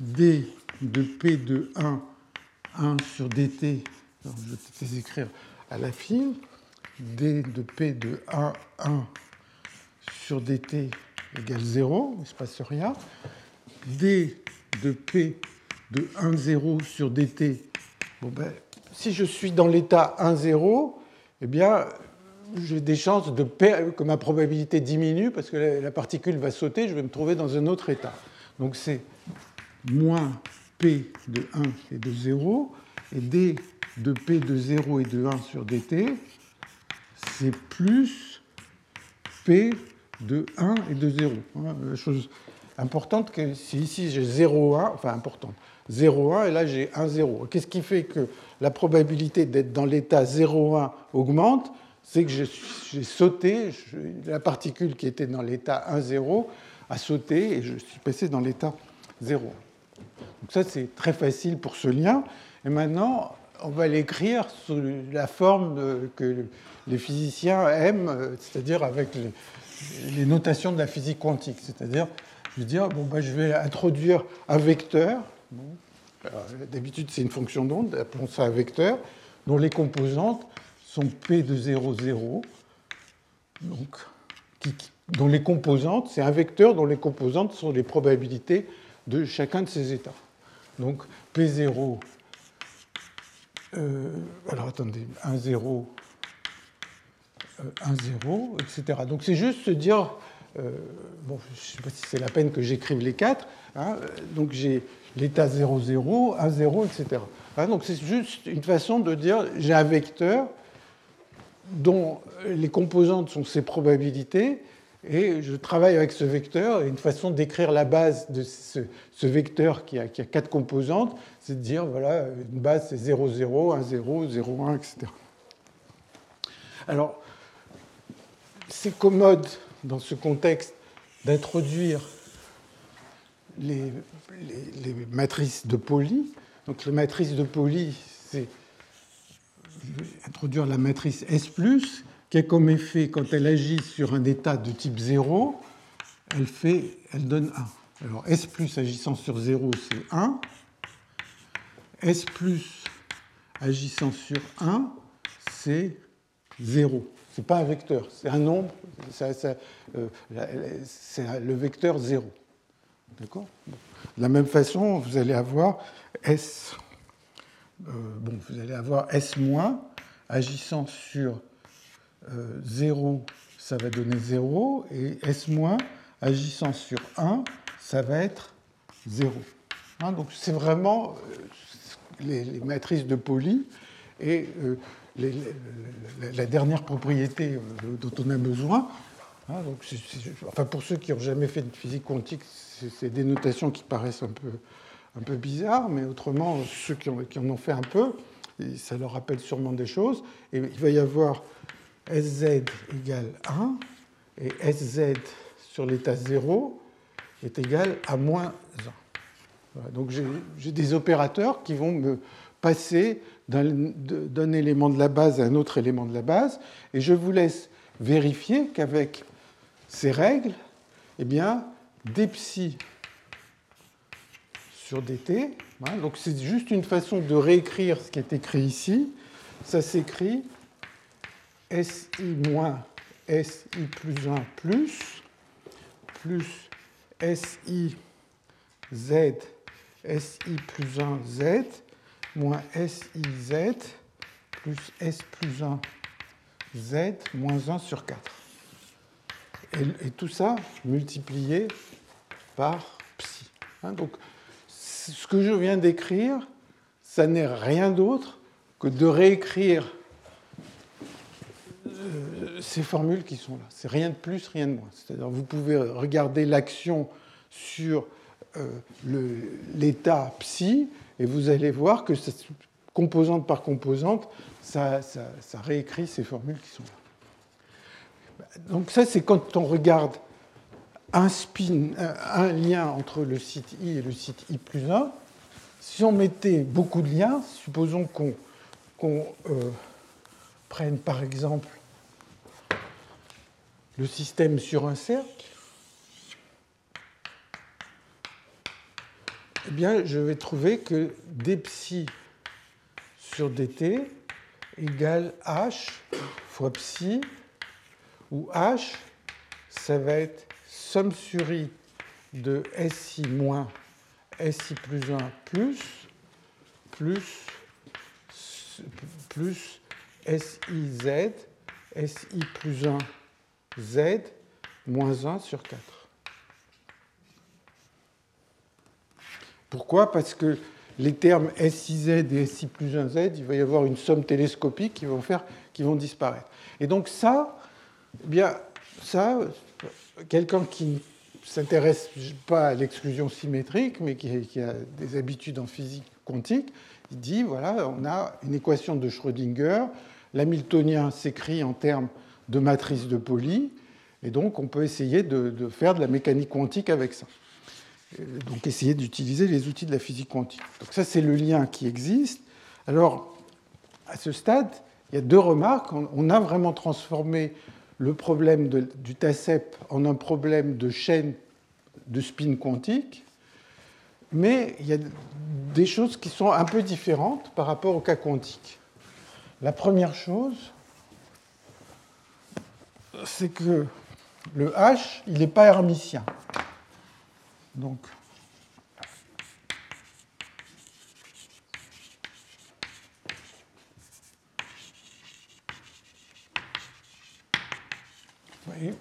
d de p de 1, 1 sur dt, je vais peut-être écrire à la file, d de p de 1, 1 sur dt égale 0, il ne se passe rien. d de p de 1, 0 sur dt, bon ben, si je suis dans l'état 1, 0, eh bien, j'ai des chances de perdre, que ma probabilité diminue parce que la particule va sauter, je vais me trouver dans un autre état. Donc c'est moins P de 1 et de 0, et D de P de 0 et de 1 sur dt, c'est plus P de 1 et de 0. La chose importante, que si ici j'ai 0, 1, enfin importante, 0, 1, et là j'ai 1, 0. Qu'est-ce qui fait que la probabilité d'être dans l'état 0, 1 augmente? C'est que j'ai sauté, la particule qui était dans l'état 1,0 a sauté et je suis passé dans l'état 0. Donc ça, c'est très facile pour ce lien. Et maintenant, on va l'écrire sous la forme que les physiciens aiment, c'est-à-dire avec les, notations de la physique quantique. C'est-à-dire, je vais dire, ben, je vais introduire un vecteur. D'habitude, c'est une fonction d'onde, appelons ça un vecteur, dont les composantes sont P de 0, 0, donc, dont les composantes, c'est un vecteur dont les composantes sont les probabilités de chacun de ces états. Donc P0, euh, alors attendez, 1, 0, 1, 0, etc. Donc c'est juste se dire, euh, bon, je ne sais pas si c'est la peine que j'écrive les quatre, hein, donc j'ai l'état 0, 0, 1, 0, etc. donc c'est juste une façon de dire, j'ai un vecteur dont les composantes sont ces probabilités, et je travaille avec ce vecteur, et une façon d'écrire la base de ce, vecteur qui a, quatre composantes, c'est de dire, voilà, une base c'est 0, 0, 1, 0, 0, 1, etc. Alors, c'est commode dans ce contexte d'introduire les, matrices de Pauli. Donc les matrices de Pauli, c'est introduire la matrice S, qui a comme effet, quand elle agit sur un état de type 0, elle, fait, elle donne 1. Alors S agissant sur 0, c'est 1. S agissant sur 1, c'est 0. Ce n'est pas un vecteur, c'est un nombre, euh, c'est le vecteur 0. D'accord? De la même façon, vous allez avoir S euh, bon, vous allez avoir S- agissant sur 0, euh, ça va donner 0, et S- agissant sur 1, ça va être 0. Hein, donc c'est vraiment euh, les, matrices de Pauli et la dernière propriété dont on a besoin. Hein, enfin, pour ceux qui n'ont jamais fait de physique quantique, c'est des notations qui paraissent un peu un peu bizarre, mais autrement, ceux qui, en ont fait un peu, ça leur rappelle sûrement des choses. Il va y avoir Sz égale 1, et Sz sur l'état 0 est égal à moins 1. Donc j'ai des opérateurs qui vont me passer d'un élément de la base à un autre élément de la base. Et je vous laisse vérifier qu'avec ces règles, eh bien, d psi sur dt, donc c'est juste une façon de réécrire ce qui est écrit ici, ça s'écrit SI moins SI plus 1 plus, plus SI Z, SI plus 1 Z, moins SIZ plus S plus 1 Z moins 1 sur 4. Et, tout ça multiplié par psi. Hein, donc, ce que je viens d'écrire, ça n'est rien d'autre que de réécrire euh, ces formules qui sont là. C'est rien de plus, rien de moins. C'est-à-dire, vous pouvez regarder l'action sur l'état psi et vous allez voir que composante par composante, ça, réécrit ces formules qui sont là. Donc ça, c'est quand on regarde un lien entre le site i et le site i plus 1. Si on mettait beaucoup de liens, supposons qu'on euh, prenne par exemple le système sur un cercle, eh bien, je vais trouver que d psi sur dt égale h fois psi, où h, ça va être somme sur i de si moins si plus 1 plus, plus, plus siz, si plus 1 z moins 1 sur 4. Pourquoi? Parce que les termes SIZ et SI plus 1Z, il va y avoir une somme télescopique qui vont, disparaître. Et donc ça, eh bien, ça, quelqu'un qui ne s'intéresse pas à l'exclusion symétrique, mais qui, a des habitudes en physique quantique, il dit, voilà, on a une équation de Schrödinger, l'hamiltonien s'écrit en termes de matrice de Pauli, et donc on peut essayer de faire de la mécanique quantique avec ça donc essayer d'utiliser les outils de la physique quantique. Donc ça, c'est le lien qui existe. Alors, à ce stade, il y a deux remarques. On a vraiment transformé le problème du TACEP en un problème de chaîne de spin quantique, mais il y a des choses qui sont un peu différentes par rapport au cas quantique. La première chose, c'est que le H, il n'est pas hermitien. Donc,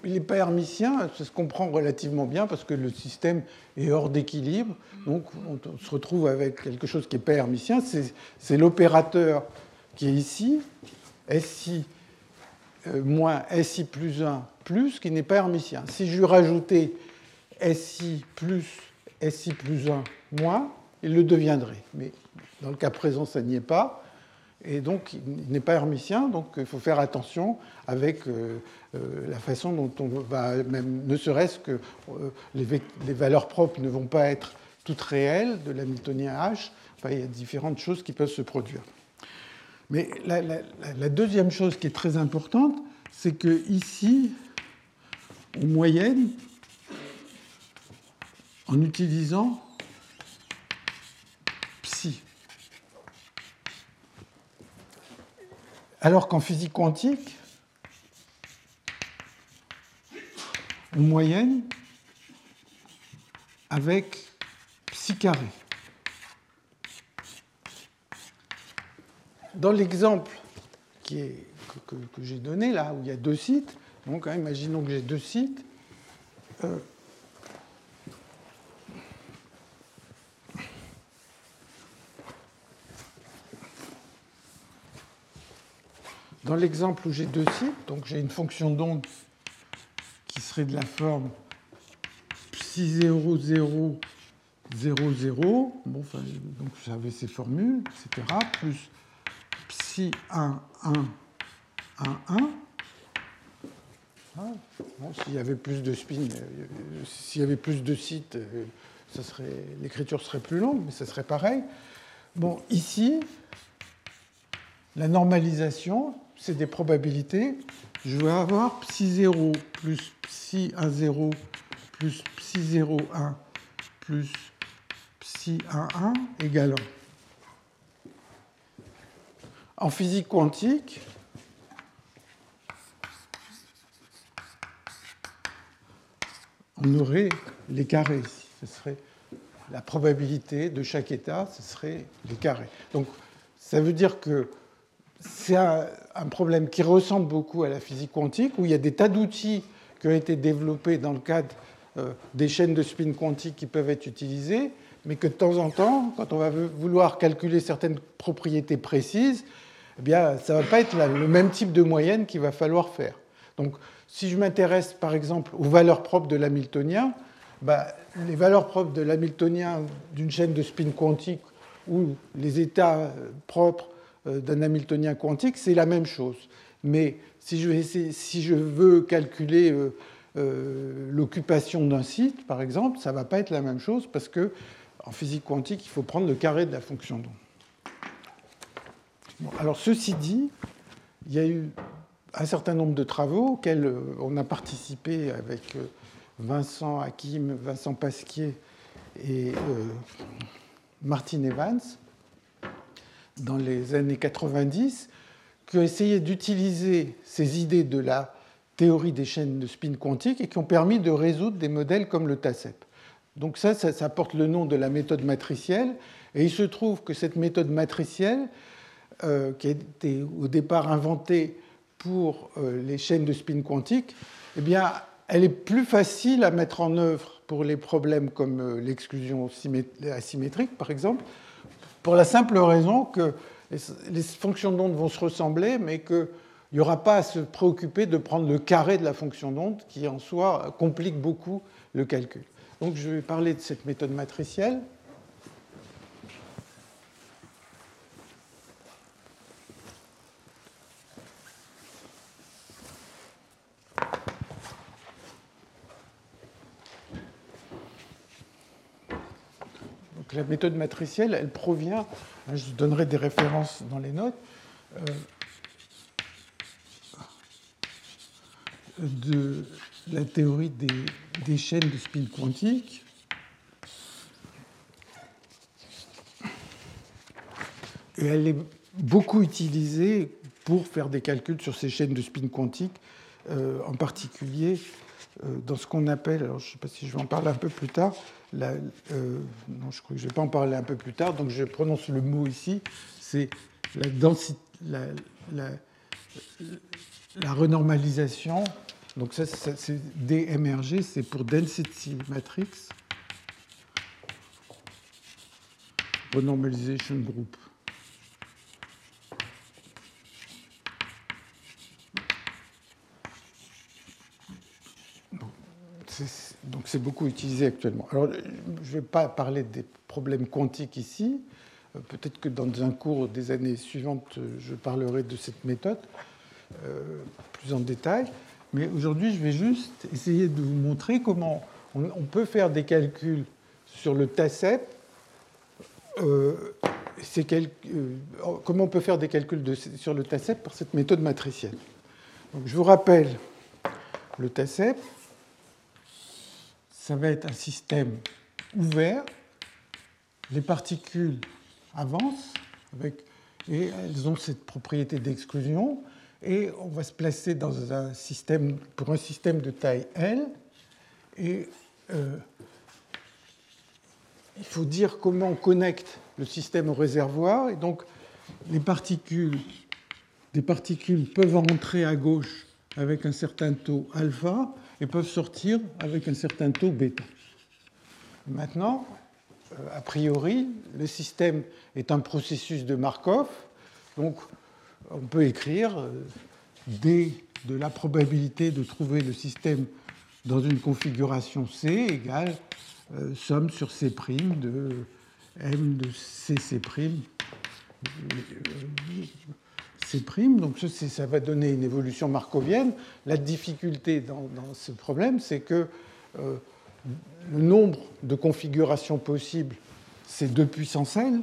il n'est pas hermitien, ça se comprend relativement bien parce que le système est hors d'équilibre. Donc on se retrouve avec quelque chose qui n'est pas hermitien. C'est l'opérateur qui est ici, SI euh, moins SI plus 1 plus, qui n'est pas hermitien. Si je lui rajoutais SI plus SI plus 1 moins, il le deviendrait. Mais dans le cas présent, ça n'y est pas. Et donc, il n'est pas hermitien, donc il faut faire attention avec euh, euh, la façon dont on va, même ne serait-ce que euh, les, valeurs propres ne vont pas être toutes réelles de l'hamiltonien H. Enfin, il y a différentes choses qui peuvent se produire. Mais la, la deuxième chose qui est très importante, c'est que ici, en moyenne, en utilisant psi. Alors qu'en physique quantique, en moyenne, avec psi carré. Dans l'exemple que, j'ai donné, là où il y a deux sites, donc hein, imaginons que j'ai deux sites, euh, Dans l'exemple où j'ai deux sites, donc j'ai une fonction d'onde qui serait de la forme psi 0, 0, 0, 0, bon, donc j'avais ces formules, etc., plus psi 1, 1, 1, 1. s'il y avait plus de spin, euh, s'il y avait plus de sites, euh, l'écriture serait plus longue, mais ça serait pareil. Bon, ici, la normalisation, c'est des probabilités. Je vais avoir psi0 plus psi10 plus psi01 plus psi11 égale 1. En physique quantique, on aurait les carrés ici. Ce serait la probabilité de chaque état, ce serait les carrés. Donc ça veut dire que c'est un, problème qui ressemble beaucoup à la physique quantique, où il y a des tas d'outils qui ont été développés dans le cadre euh, des chaînes de spin quantique qui peuvent être utilisées, mais que de temps en temps, quand on va vouloir calculer certaines propriétés précises, eh bien, ça ne va pas être le même type de moyenne qu'il va falloir faire. Donc, si je m'intéresse par exemple aux valeurs propres de l'hamiltonien, bah, les valeurs propres de l'hamiltonien d'une chaîne de spin quantique ou les états euh, propres d'un hamiltonien quantique, c'est la même chose. Mais si je, veux calculer euh, l'occupation d'un site, par exemple, ça ne va pas être la même chose parce que en physique quantique, il faut prendre le carré de la fonction d'onde. alors ceci dit, il y a eu un certain nombre de travaux auxquels on a participé avec Vincent Hakim, Vincent Pasquier et euh, Martin Evans dans les années 90 qui ont essayé d'utiliser ces idées de la théorie des chaînes de spin quantique et qui ont permis de résoudre des modèles comme le TACEP. Donc ça, ça, porte le nom de la méthode matricielle. Et il se trouve que cette méthode matricielle, euh, qui a été au départ inventée pour euh, les chaînes de spin quantique, eh bien, elle est plus facile à mettre en œuvre pour les problèmes comme euh, l'exclusion asymétrique, par exemple, pour la simple raison que les fonctions d'onde vont se ressembler, mais qu'il n'y aura pas à se préoccuper de prendre le carré de la fonction d'onde, qui en soi complique beaucoup le calcul. Donc je vais parler de cette méthode matricielle. La méthode matricielle, elle provient, hein, je donnerai des références dans les notes, euh, de la théorie des, chaînes de spin quantique. Et elle est beaucoup utilisée pour faire des calculs sur ces chaînes de spin quantique, euh, en particulier euh, dans ce qu'on appelle, alors je ne sais pas si je vais en parler un peu plus tard, la, euh, non, je crois que je vais pas en parler un peu plus tard, donc je prononce le mot ici, c'est la, densité, la, la, la, renormalisation. Donc ça, c'est DMRG, c'est pour Density Matrix Renormalization Group. Donc c'est beaucoup utilisé actuellement. Alors, je ne vais pas parler des problèmes quantiques ici. Euh, peut-être que dans un cours des années suivantes, je parlerai de cette méthode euh, plus en détail. Mais aujourd'hui, je vais juste essayer de vous montrer comment on, peut faire des calculs sur le TACEP. Euh, comment on peut faire des calculs sur le TACEP par cette méthode matricielle. Donc, je vous rappelle le TACEP ça va être un système ouvert. Les particules avancent avec, et elles ont cette propriété d'exclusion. Et on va se placer dans un système, pour un système de taille L. Et euh, il faut dire comment on connecte le système au réservoir. Et donc, les particules, des particules peuvent entrer à gauche avec un certain taux alpha et peuvent sortir avec un certain taux bêta. Maintenant, euh, a priori, le système est un processus de Markov, donc on peut écrire euh, d de la probabilité de trouver le système dans une configuration C égale euh, somme sur C' de M de CC'. C', donc ça va donner une évolution markovienne. La difficulté dans, ce problème, c'est que euh, le nombre de configurations possibles, c'est 2 puissance L.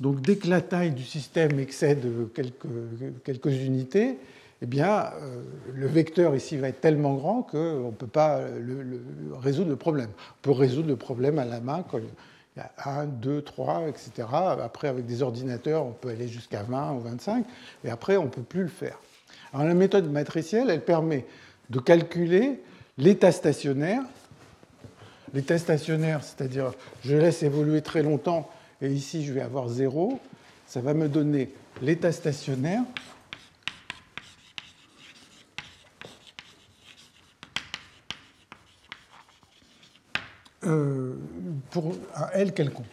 Donc dès que la taille du système excède quelques, unités, eh bien, euh, le vecteur ici va être tellement grand qu'on ne peut pas résoudre le problème. On peut résoudre le problème à la main il y a 1, 2, 3, etc. Après, avec des ordinateurs, on peut aller jusqu'à 20 ou 25, et après, on ne peut plus le faire. Alors, la méthode matricielle, elle permet de calculer l'état stationnaire. L'état stationnaire, c'est-à-dire je laisse évoluer très longtemps et ici je vais avoir 0, ça va me donner l'état stationnaire euh, pour un L quelconque.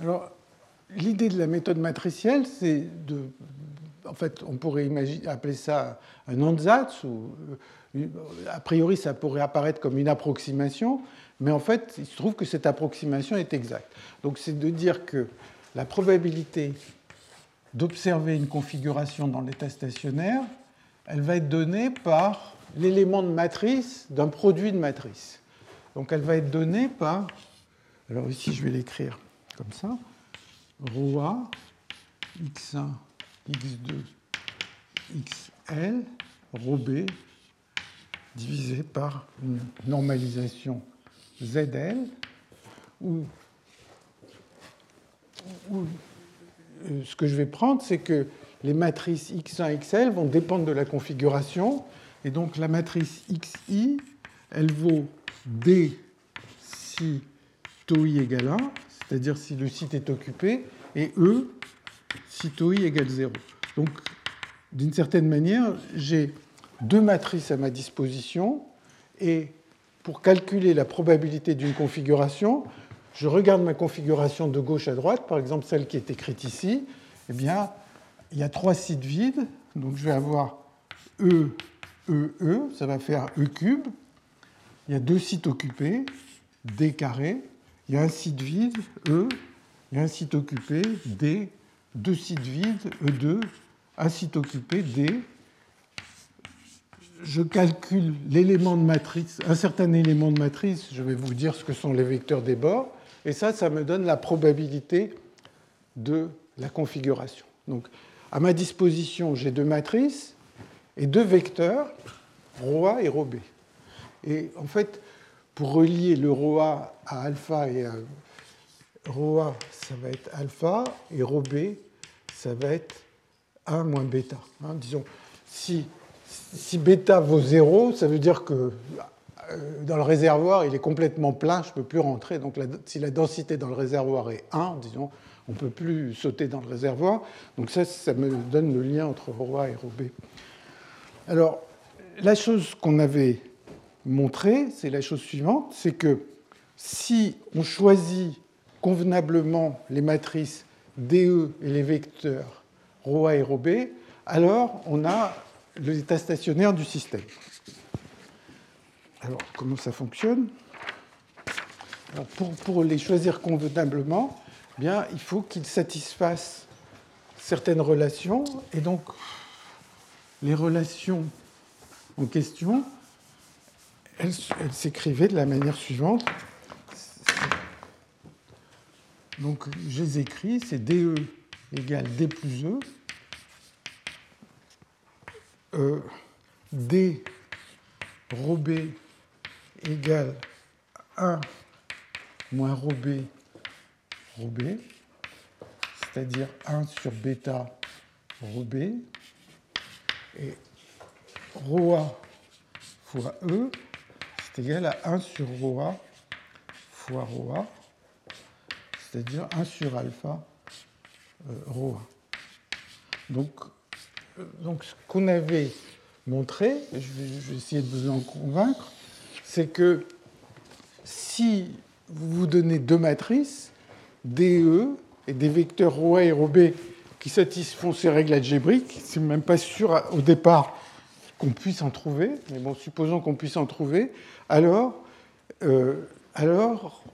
Alors, l'idée de la méthode matricielle, c'est de. En fait, on pourrait imaginer, appeler ça un ansatz, ou a priori, ça pourrait apparaître comme une approximation, mais en fait, il se trouve que cette approximation est exacte. Donc, c'est de dire que la probabilité d'observer une configuration dans l'état stationnaire, elle va être donnée par l'élément de matrice d'un produit de matrice. Donc, elle va être donnée par. Alors, ici, je vais l'écrire comme ça. ρA, x1, x2, xl, ρB, divisé par une normalisation ZL, où, euh, ce que je vais prendre, c'est que les matrices X1 XL vont dépendre de la configuration, et donc la matrice XI, elle vaut D si tau i égale 1, c'est-à-dire si le site est occupé, et E si tau i égale 0. Donc, d'une certaine manière, j'ai deux matrices à ma disposition et pour calculer la probabilité d'une configuration, je regarde ma configuration de gauche à droite, par exemple celle qui est écrite ici, eh bien, il y a trois sites vides, donc je vais avoir E, E, E, ça va faire E cube. Il y a deux sites occupés, D carré. Il y a un site vide, E. Il y a un site occupé, D. Deux sites vides, E2. Un site occupé, D je calcule l'élément de matrice, un certain élément de matrice, je vais vous dire ce que sont les vecteurs des bords, et ça, ça me donne la probabilité de la configuration. Donc, à ma disposition, j'ai deux matrices et deux vecteurs, ρA et ρB. Et en fait, pour relier le ρA à alpha et à ρA, ça va être alpha, et ρB, ça va être 1 moins bêta. Hein, disons, si si bêta vaut 0, ça veut dire que euh, dans le réservoir, il est complètement plein, je ne peux plus rentrer. Donc si la densité dans le réservoir est 1, disons, on ne peut plus sauter dans le réservoir. Donc ça, ça me donne le lien entre Roi et Robé. Alors, la chose qu'on avait montrée, c'est la chose suivante, c'est que si on choisit convenablement les matrices DE et les vecteurs ρ et ρ alors on a l'état stationnaire du système. Alors, comment ça fonctionne? Pour, les choisir convenablement, il faut qu'ils satisfassent certaines relations. Et donc, les relations en question, elles, s'écrivaient de la manière suivante. Donc, je les écris, c'est DE égale D plus E euh, D rho B égale 1 moins rho B rho B, c'est-à-dire 1 sur bêta rho B, et rho A fois E, c'est égal à 1 sur rho A fois rho A, c'est-à-dire 1 sur alpha euh, A. Donc, donc, ce qu'on avait montré, je vais, essayer de vous en convaincre, c'est que si vous vous donnez deux matrices, DE et des vecteurs ρA et ρB qui satisfont ces règles algébriques, c'est même pas sûr au départ qu'on puisse en trouver, mais bon, supposons qu'on puisse en trouver, alors, euh,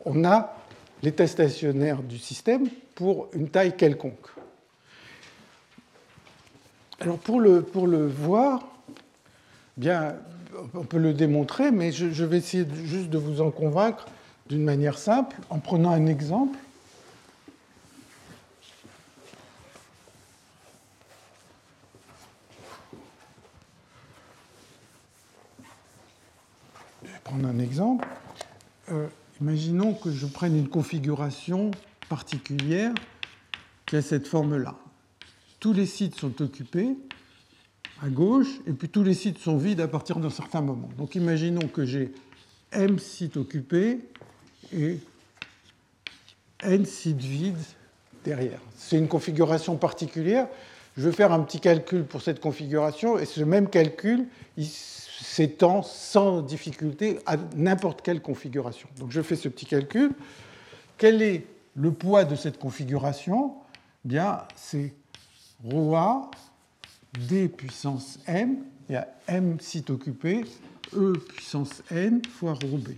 on a l'état stationnaire du système pour une taille quelconque. Alors pour le, pour le voir, Bien, on peut le démontrer, mais je, vais essayer juste de vous en convaincre d'une manière simple en prenant un exemple. Prendre un exemple. Euh, imaginons que je prenne une configuration particulière qui a cette forme-là. Tous les sites sont occupés à gauche, et puis tous les sites sont vides à partir d'un certain moment. Donc imaginons que j'ai M sites occupés et N sites vides derrière. C'est une configuration particulière. Je vais faire un petit calcul pour cette configuration, et ce même calcul s'étend sans difficulté à n'importe quelle configuration. Donc je fais ce petit calcul. Quel est le poids de cette configuration? Bien, c'est ρA D puissance M, il y a M site occupé, E puissance N fois ρ B.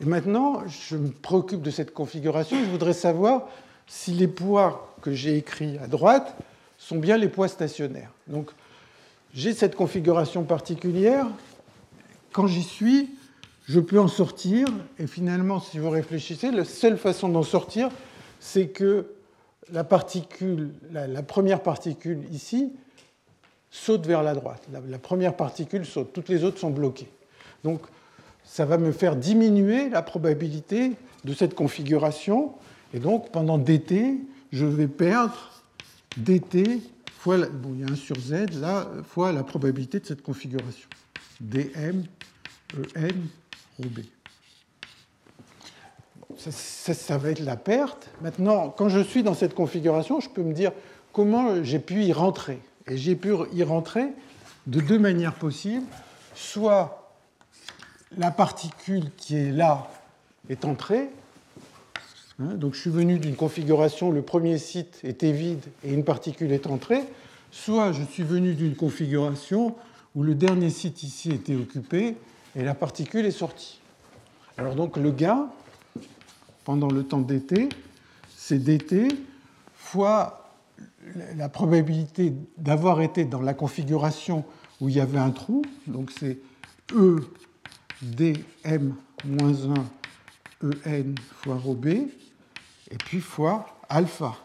Et maintenant, je me préoccupe de cette configuration. Je voudrais savoir si les poids que j'ai écrits à droite sont bien les poids stationnaires. Donc, j'ai cette configuration particulière. Quand j'y suis, je peux en sortir. Et finalement, si vous réfléchissez, la seule façon d'en sortir, c'est que la, particule, la, première particule ici saute vers la droite. La, première particule saute, toutes les autres sont bloquées. Donc ça va me faire diminuer la probabilité de cette configuration. Et donc pendant dt, je vais perdre dt bon, il y a 1 sur z là, fois la probabilité de cette configuration. dm en rho b ça, va être la perte. Maintenant, quand je suis dans cette configuration, je peux me dire comment j'ai pu y rentrer. Et j'ai pu y rentrer de deux manières possibles. Soit la particule qui est là est entrée. Hein, donc je suis venu d'une configuration, le premier site était vide et une particule est entrée. Soit je suis venu d'une configuration où le dernier site ici était occupé et la particule est sortie. Alors donc le gain, pendant le temps dt, c'est dt fois la probabilité d'avoir été dans la configuration où il y avait un trou, donc c'est E dm moins 1 en fois ρb, et puis fois alpha.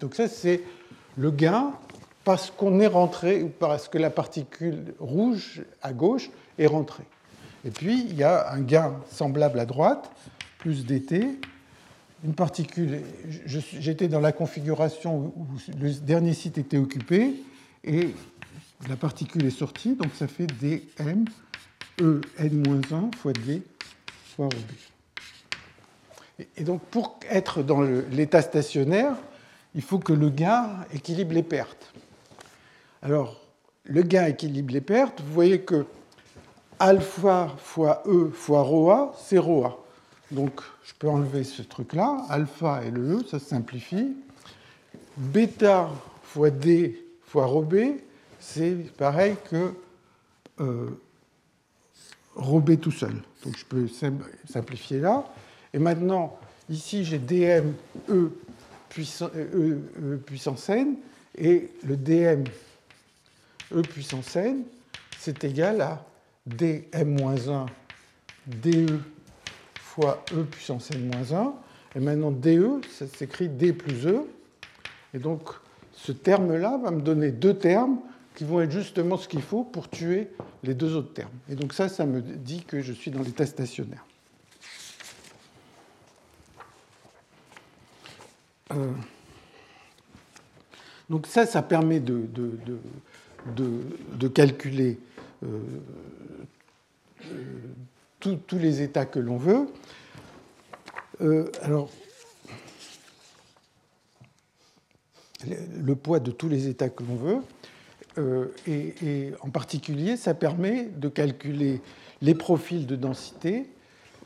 Donc ça, c'est le gain parce qu'on est rentré, ou parce que la particule rouge à gauche est rentrée. Et puis, il y a un gain semblable à droite, plus dt, une particule, j'étais dans la configuration où le dernier site était occupé, et la particule est sortie, donc ça fait dm e n-1 fois d fois ρb. Et donc pour être dans l'état stationnaire, il faut que le gain équilibre les pertes. Alors, le gain équilibre les pertes, vous voyez que alpha fois E fois ρA, c'est ρA. Donc, je peux enlever ce truc-là. Alpha et le E, ça se simplifie. Bêta fois D fois ρB, c'est pareil que euh, ρB tout seul. Donc, je peux simplifier là. Et maintenant, ici, j'ai dm E puissance, e, e n, et le dm E puissance n, c'est égal à dm-1 dE fois E puissance n-1. Et maintenant, DE, ça s'écrit D plus E. Et donc, ce terme-là va me donner deux termes qui vont être justement ce qu'il faut pour tuer les deux autres termes. Et donc ça, ça me dit que je suis dans l'état stationnaire. Euh, donc ça, ça permet de, de, calculer euh, euh, tous les états que l'on veut. Alors, le poids de tous les états que l'on veut, euh, et, en particulier, ça permet de calculer les profils de densité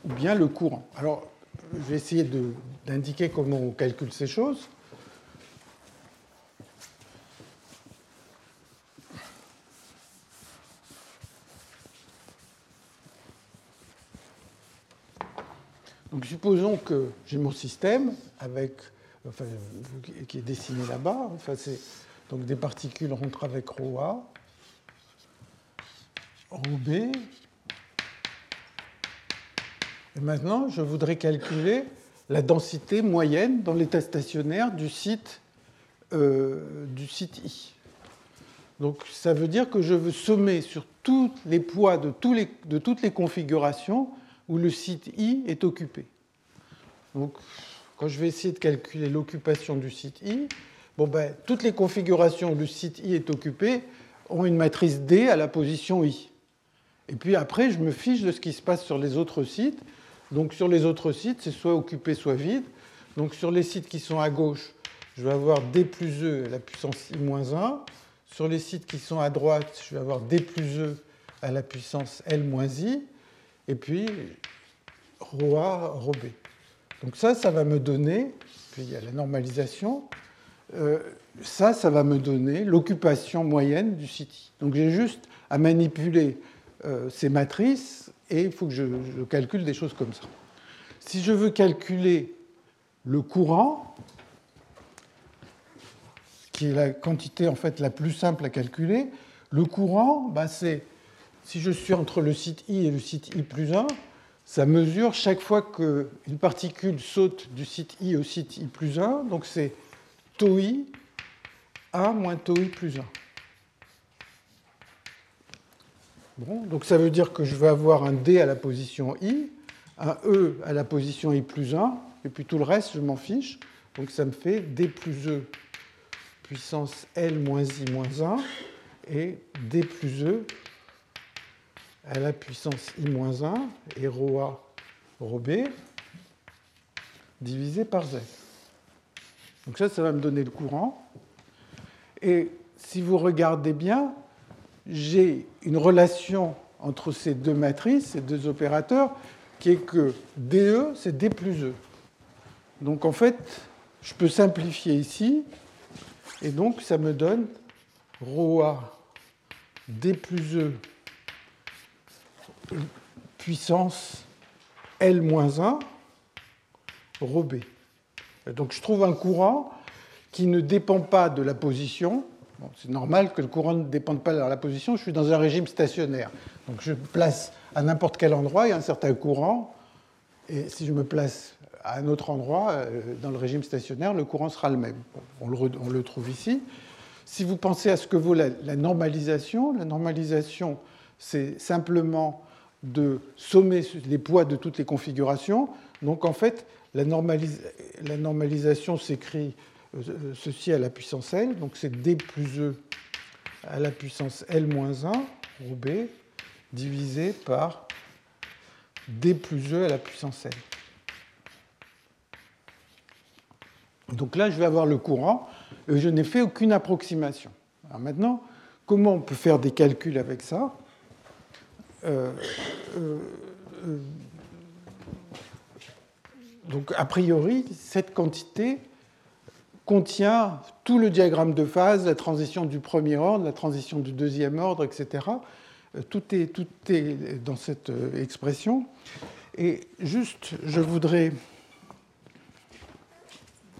ou bien le courant. Alors, je vais essayer d'indiquer comment on calcule ces choses. Donc supposons que j'ai mon système avec, qui est dessiné là-bas. Donc des particules rentrent avec ρA, ρ B. Maintenant, je voudrais calculer la densité moyenne dans l'état stationnaire du site, euh, du site I. Donc ça veut dire que je veux sommer sur tous les poids de, de toutes les configurations où le site I est occupé. Donc quand je vais essayer de calculer l'occupation du site I, bon ben, toutes les configurations où le site I est occupé ont une matrice D à la position I. Et puis après, je me fiche de ce qui se passe sur les autres sites. Donc sur les autres sites, c'est soit occupé, soit vide. Donc sur les sites qui sont à gauche, je vais avoir D plus E à la puissance I moins 1. Sur les sites qui sont à droite, je vais avoir D plus E à la puissance L moins I. Et puis ρ A, ρ B. Donc ça, ça va me donner, puis il y a la normalisation, euh, ça, ça va me donner l'occupation moyenne du site. Donc j'ai juste à manipuler euh, ces matrices et il faut que je, calcule des choses comme ça. Si je veux calculer le courant, qui est la quantité en fait la plus simple à calculer, le courant, bah, c'est si je suis entre le site I et le site I plus 1, ça mesure chaque fois qu'une particule saute du site I au site I plus 1, donc c'est tau I 1 moins tau I plus 1. Donc ça veut dire que je vais avoir un D à la position I, un E à la position I plus 1, et puis tout le reste, je m'en fiche. Donc ça me fait D plus E puissance L moins I moins 1 et D plus E à la puissance I moins 1 et ρ A, ρ B divisé par Z. Donc ça, ça va me donner le courant. Et si vous regardez bien, j'ai une relation entre ces deux matrices, ces deux opérateurs, qui est que DE, c'est D plus E. Donc en fait, je peux simplifier ici et donc, ça me donne ρA D plus E puissance L-1 ρB. Donc, je trouve un courant qui ne dépend pas de la position. C'est normal que le courant ne dépende pas de la position. Je suis dans un régime stationnaire. Donc, je place à n'importe quel endroit, il y a un certain courant. Et si je me place à un autre endroit, euh, dans le régime stationnaire, le courant sera le même. On le, trouve ici. Si vous pensez à ce que vaut la, normalisation, la normalisation, c'est simplement de sommer les poids de toutes les configurations. Donc en fait, la, normalisation s'écrit ceci à la puissance L, donc c'est D plus E à la puissance L moins 1, ou B, divisé par D plus E à la puissance L. Donc là, je vais avoir le courant. et Je n'ai fait aucune approximation. Alors maintenant, comment on peut faire des calculs avec ça? Euh, euh, euh, Donc, a priori, cette quantité contient tout le diagramme de phase, la transition du premier ordre, la transition du deuxième ordre, etc. Tout est, tout est dans cette expression. Et juste, je voudrais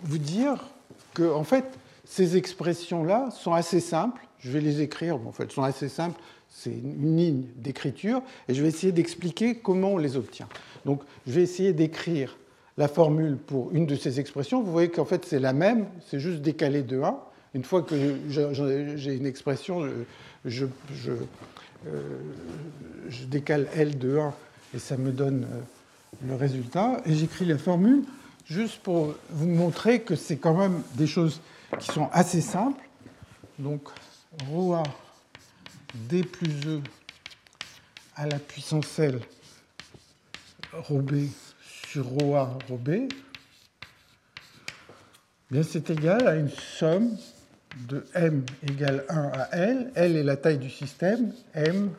vous dire que, en fait, ces expressions-là sont assez simples. Je vais les écrire, en fait, elles sont assez simples. C'est une ligne d'écriture, et je vais essayer d'expliquer comment on les obtient. Donc, je vais essayer d'écrire la formule pour une de ces expressions. Vous voyez qu'en fait, c'est la même, c'est juste décalé de 1. Une fois que j'ai une expression, je, euh, décale L de 1 et ça me donne euh, le résultat. Et j'écris la formule juste pour vous montrer que c'est quand même des choses qui sont assez simples. Donc, ρA D plus E à la puissance L ρB sur ρA ρB, bien c'est égal à une somme de m égale 1 à L. L est la taille du système, m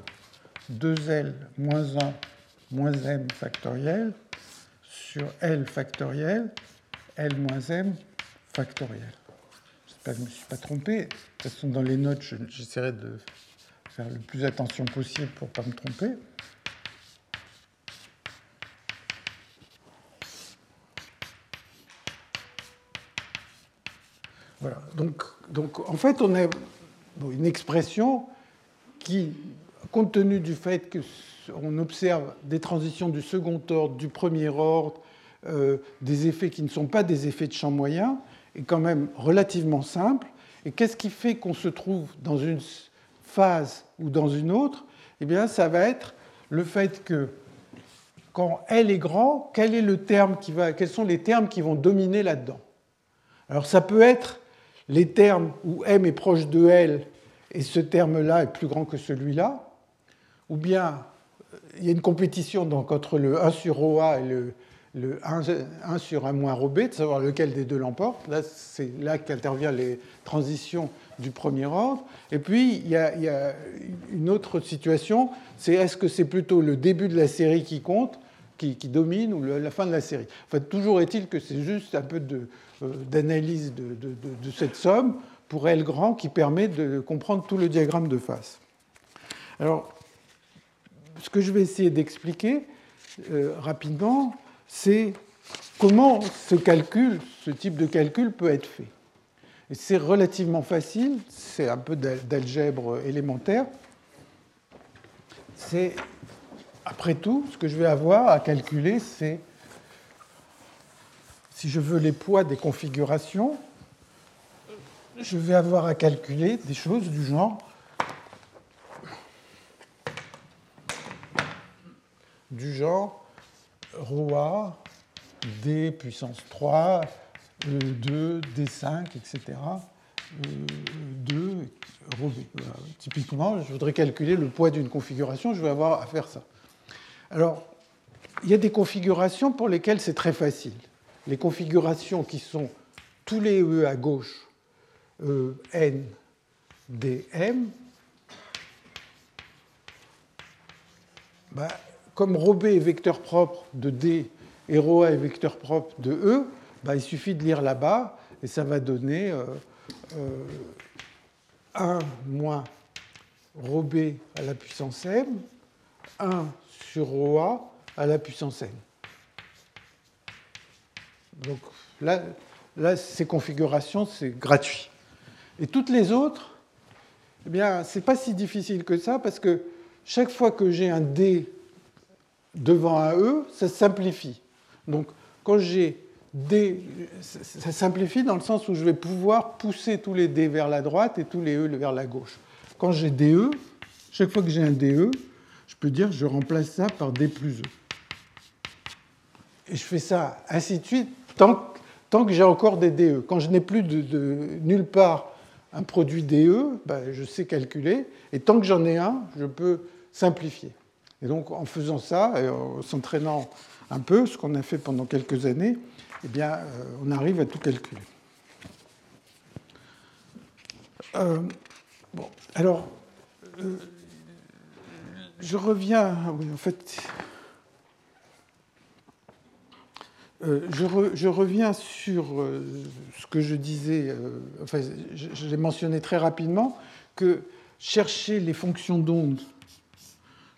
2L moins 1 moins m factoriel sur L factoriel, L moins M factoriel. Je ne me suis pas trompé. De toute façon, dans les notes, j'essaierai de faire le plus attention possible pour ne pas me tromper. Donc, en fait, on a une expression qui compte tenu du fait qu'on observe des transitions du second ordre, du premier ordre, euh, des effets qui ne sont pas des effets de champ moyen, est quand même relativement simple. Et qu'est-ce qui fait qu'on se trouve dans une phase ou dans une autre? Eh bien, ça va être le fait que quand L est grand, quels sont les termes qui vont dominer là-dedans? Alors, ça peut être les termes où M est proche de L et ce terme-là est plus grand que celui-là, ou bien il y a une compétition donc, entre le 1 sur OA et le, le 1, sur 1 moins ρb, de savoir lequel des deux l'emporte. Là, c'est là qu'interviennent les transitions du premier ordre. Et puis, il y a, une autre situation, c'est est-ce que c'est plutôt le début de la série qui compte, qui, domine, ou la fin de la série? Enfin, toujours est-il que c'est juste un peu euh, d'analyse de, cette somme pour L grand qui permet de comprendre tout le diagramme de face. Alors, ce que je vais essayer d'expliquer euh, rapidement, c'est comment ce calcul, ce type de calcul peut être fait. C'est relativement facile, c'est un peu d'algèbre élémentaire. C'est, après tout, ce que je vais avoir à calculer, c'est, si je veux les poids des configurations, je vais avoir à calculer des choses du genre du genre ρA, D puissance 3, 2, D5, etc. 2, ρB. Typiquement, je voudrais calculer le poids d'une configuration, je vais avoir à faire ça. Alors, il y a des configurations pour lesquelles c'est très facile Les configurations qui sont tous les E à gauche, e, N, D, M, bah, comme ρB est vecteur propre de D et ρA est vecteur propre de E, bah, il suffit de lire là-bas et ça va donner 1 euh, euh, moins ρB à la puissance m, 1 sur ρA à la puissance n. Donc là, ces configurations, c'est gratuit. Et toutes les autres, eh bien, ce n'est pas si difficile que ça parce que chaque fois que j'ai un D devant un E, ça simplifie. Donc, quand j'ai D, ça simplifie dans le sens où je vais pouvoir pousser tous les D vers la droite et tous les E vers la gauche. Quand j'ai DE, chaque fois que j'ai un DE, je peux dire je remplace ça par D plus E. Et je fais ça ainsi de suite tant, que j'ai encore des DE. Quand je n'ai plus de, nulle part un produit DE, ben, je sais calculer. Et tant que j'en ai un, je peux simplifier. Et donc, en faisant ça, et en s'entraînant un peu, ce qu'on a fait pendant quelques années, eh bien, euh, on arrive à tout calculer. Euh, bon, alors, euh, je reviens. Oui, en fait. Je, reviens sur ce que je disais, enfin, je l'ai mentionné très rapidement, que chercher les fonctions d'onde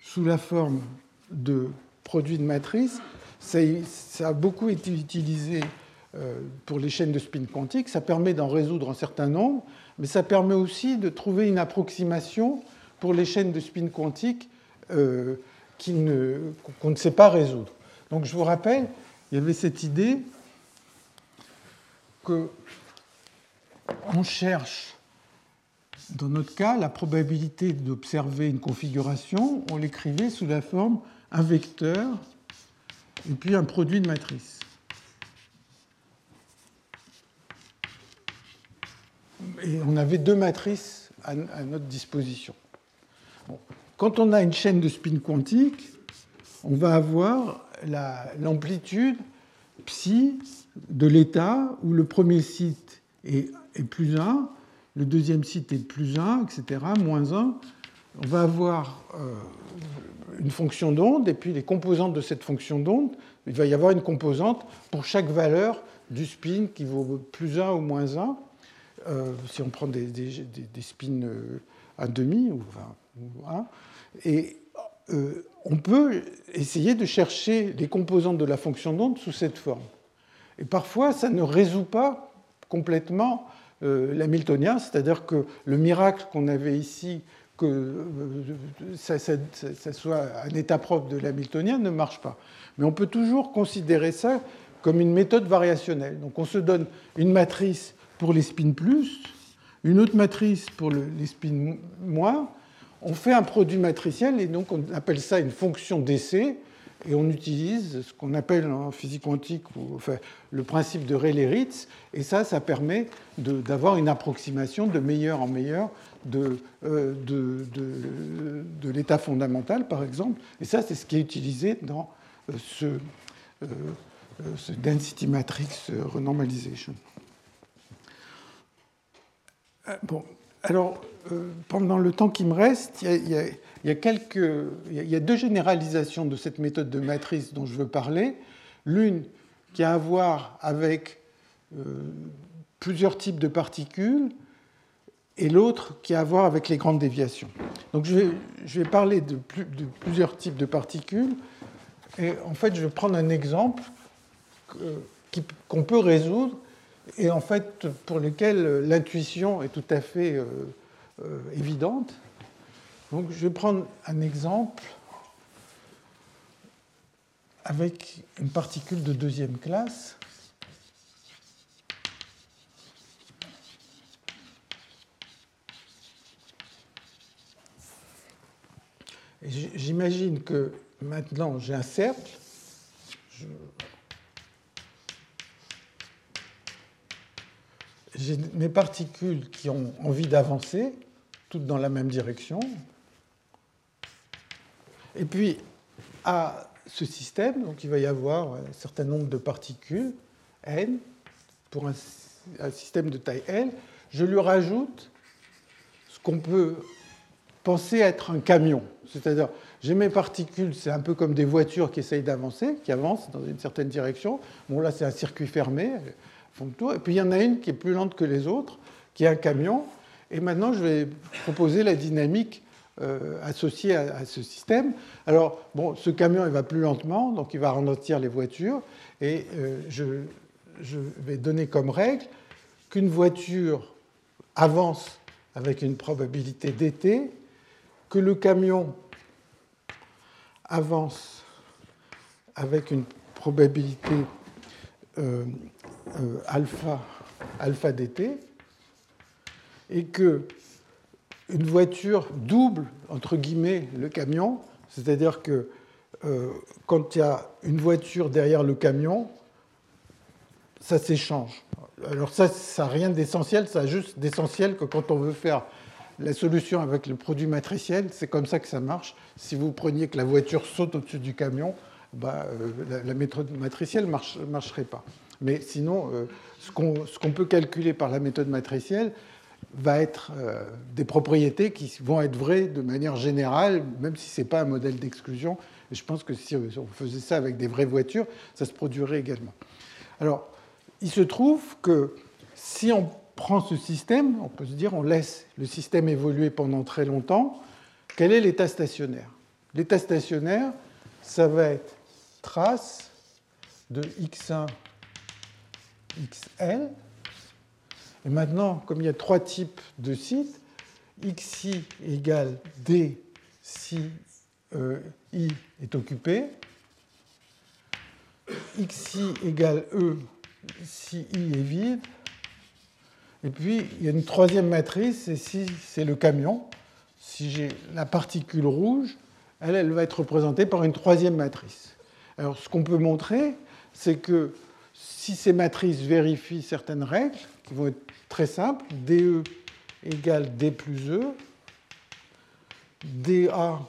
sous la forme de produits de matrice, ça, a beaucoup été utilisé euh, pour les chaînes de spin quantique. Ça permet d'en résoudre un certain nombre, mais ça permet aussi de trouver une approximation pour les chaînes de spin quantique euh, qu'on ne, sait pas résoudre. Donc je vous rappelle, il y avait cette idée que on cherche dans notre cas, la probabilité d'observer une configuration, on l'écrivait sous la forme un vecteur et puis un produit de matrice. Et on avait deux matrices à, notre disposition. Quand on a une chaîne de spin quantique, on va avoir l'amplitude psi de l'état où le premier site est, plus 1 le deuxième site est plus 1, etc., moins 1, on va avoir euh, une fonction d'onde, et puis les composantes de cette fonction d'onde, il va y avoir une composante pour chaque valeur du spin qui vaut plus 1 ou moins 1. Euh, si on prend des, spins euh, à demi ou, 1, et on peut essayer de chercher les composantes de la fonction d'onde sous cette forme. Et parfois, ça ne résout pas complètement euh, l'hamiltonien, c'est-à-dire que le miracle qu'on avait ici que euh, ça, soit un état propre de l'hamiltonien ne marche pas. Mais on peut toujours considérer ça comme une méthode variationnelle. Donc on se donne une matrice pour les spins plus, une autre matrice pour les spins moins, on fait un produit matriciel et donc on appelle ça une fonction d'essai et on utilise ce qu'on appelle en physique quantique le principe de Rayleigh-Ritz et ça, ça permet d'avoir une approximation de meilleur en meilleur de, euh, de, l'état fondamental, par exemple. Et ça, c'est ce qui est utilisé dans euh, ce, euh, ce density matrix renormalization. Bon, alors, euh, pendant le temps qui me reste, il y, y a deux généralisations de cette méthode de matrice dont je veux parler. L'une qui a à voir avec euh, plusieurs types de particules et l'autre qui a à voir avec les grandes déviations. Donc je vais, parler de, de, plusieurs types de particules et en fait je vais prendre un exemple qu'on peut résoudre et en fait pour lequel l'intuition est tout à fait euh, euh, évidente. Donc je vais prendre un exemple avec une particule de deuxième classe. J'imagine que maintenant j'ai un cercle. J'ai mes particules qui ont envie d'avancer, toutes dans la même direction. Et puis, à ce système, donc il va y avoir un certain nombre de particules, n, pour un, système de taille L, je lui rajoute ce qu'on peut penser être un camion. C'est-à-dire, j'ai mes particules, c'est un peu comme des voitures qui essayent d'avancer, qui avancent dans une certaine direction. Bon, là, c'est un circuit fermé, et puis il y en a une qui est plus lente que les autres, qui est un camion. Et maintenant, je vais proposer la dynamique euh, associée à, ce système. Alors, bon, ce camion, il va plus lentement, donc il va ralentir les voitures. Et euh, je, vais donner comme règle qu'une voiture avance avec une probabilité dt, que le camion avance avec une probabilité euh, euh, alpha, alpha dt, et que une voiture double, entre guillemets, le camion, c'est-à-dire que euh, quand il y a une voiture derrière le camion, ça s'échange. Alors ça, ça n'a rien d'essentiel, ça a juste d'essentiel que quand on veut faire la solution avec le produit matriciel, c'est comme ça que ça marche. Si vous preniez que la voiture saute au-dessus du camion, bah, euh, la, méthode matricielle ne marcherait pas. Mais sinon, euh, ce qu'on peut calculer par la méthode matricielle va être euh, des propriétés qui vont être vraies de manière générale, même si ce n'est pas un modèle d'exclusion. Je pense que si on faisait ça avec des vraies voitures, ça se produirait également. Alors, il se trouve que si on prend ce système, on peut se dire on laisse le système évoluer pendant très longtemps. Quel est l'état stationnaire? L'état stationnaire, ça va être trace de x1 XL. Et maintenant, comme il y a trois types de sites, XI égale D si euh, I est occupé, XI égale E si I est vide, et puis il y a une troisième matrice, et si c'est le camion, si j'ai la particule rouge, elle va être représentée par une troisième matrice. Alors ce qu'on peut montrer, c'est que si ces matrices vérifient certaines règles, qui vont être très simples, DE égale D plus E, DA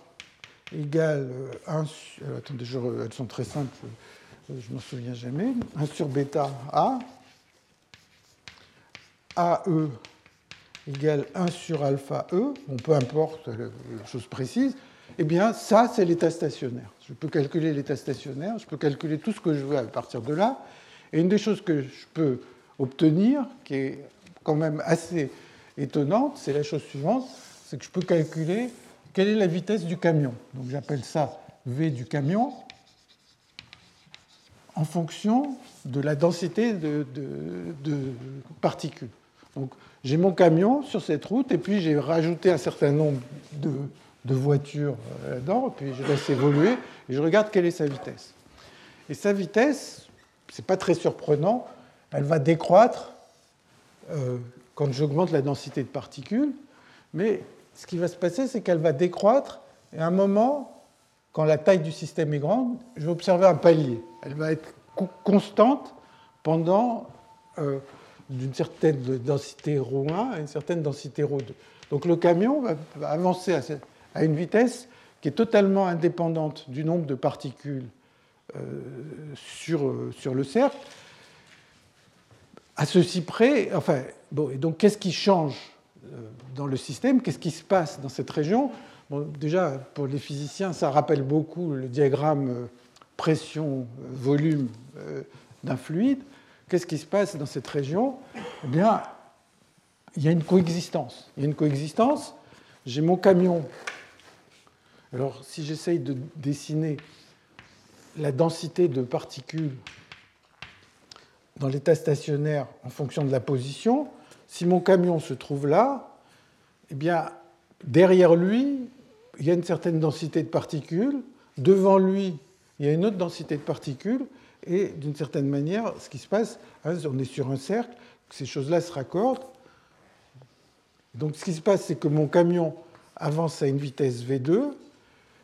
égale 1 sur... Euh, attendez, elles sont très simples, je ne m'en souviens jamais. 1 sur bêta A. AE égale 1 sur alpha E, bon, peu importe la chose précise, eh bien, ça, c'est l'état stationnaire. Je peux calculer l'état stationnaire, je peux calculer tout ce que je veux à partir de là, et une des choses que je peux obtenir, qui est quand même assez étonnante, c'est la chose suivante, c'est que je peux calculer quelle est la vitesse du camion. Donc j'appelle ça V du camion en fonction de la densité de, particules. Donc j'ai mon camion sur cette route et puis j'ai rajouté un certain nombre de, de voiture euh, là-dedans, puis je laisse évoluer, et je regarde quelle est sa vitesse. Et sa vitesse, c'est pas très surprenant, elle va décroître euh, quand j'augmente la densité de particules, mais ce qui va se passer, c'est qu'elle va décroître, et à un moment, quand la taille du système est grande, je vais observer un palier. Elle va être constante pendant euh, d'une certaine densité ρ1 à une certaine densité ρ2. Donc le camion va, avancer à, une vitesse qui est totalement indépendante du nombre de particules sur, euh, sur le cercle. À ceci près, enfin, bon, et donc qu'est-ce qui change dans le système? Qu'est-ce qui se passe dans cette région? Déjà, pour les physiciens, ça rappelle beaucoup le diagramme pression-volume d'un fluide. Qu'est-ce qui se passe dans cette région? Eh bien, il y a une coexistence. Il y a une coexistence. J'ai mon camion. Alors, si j'essaye de dessiner la densité de particules dans l'état stationnaire en fonction de la position, si mon camion se trouve là, eh bien, derrière lui, il y a une certaine densité de particules. Devant lui, il y a une autre densité de particules. Et d'une certaine manière, ce qui se passe, hein, on est sur un cercle, ces choses-là se raccordent. Donc ce qui se passe, c'est que mon camion avance à une vitesse V2.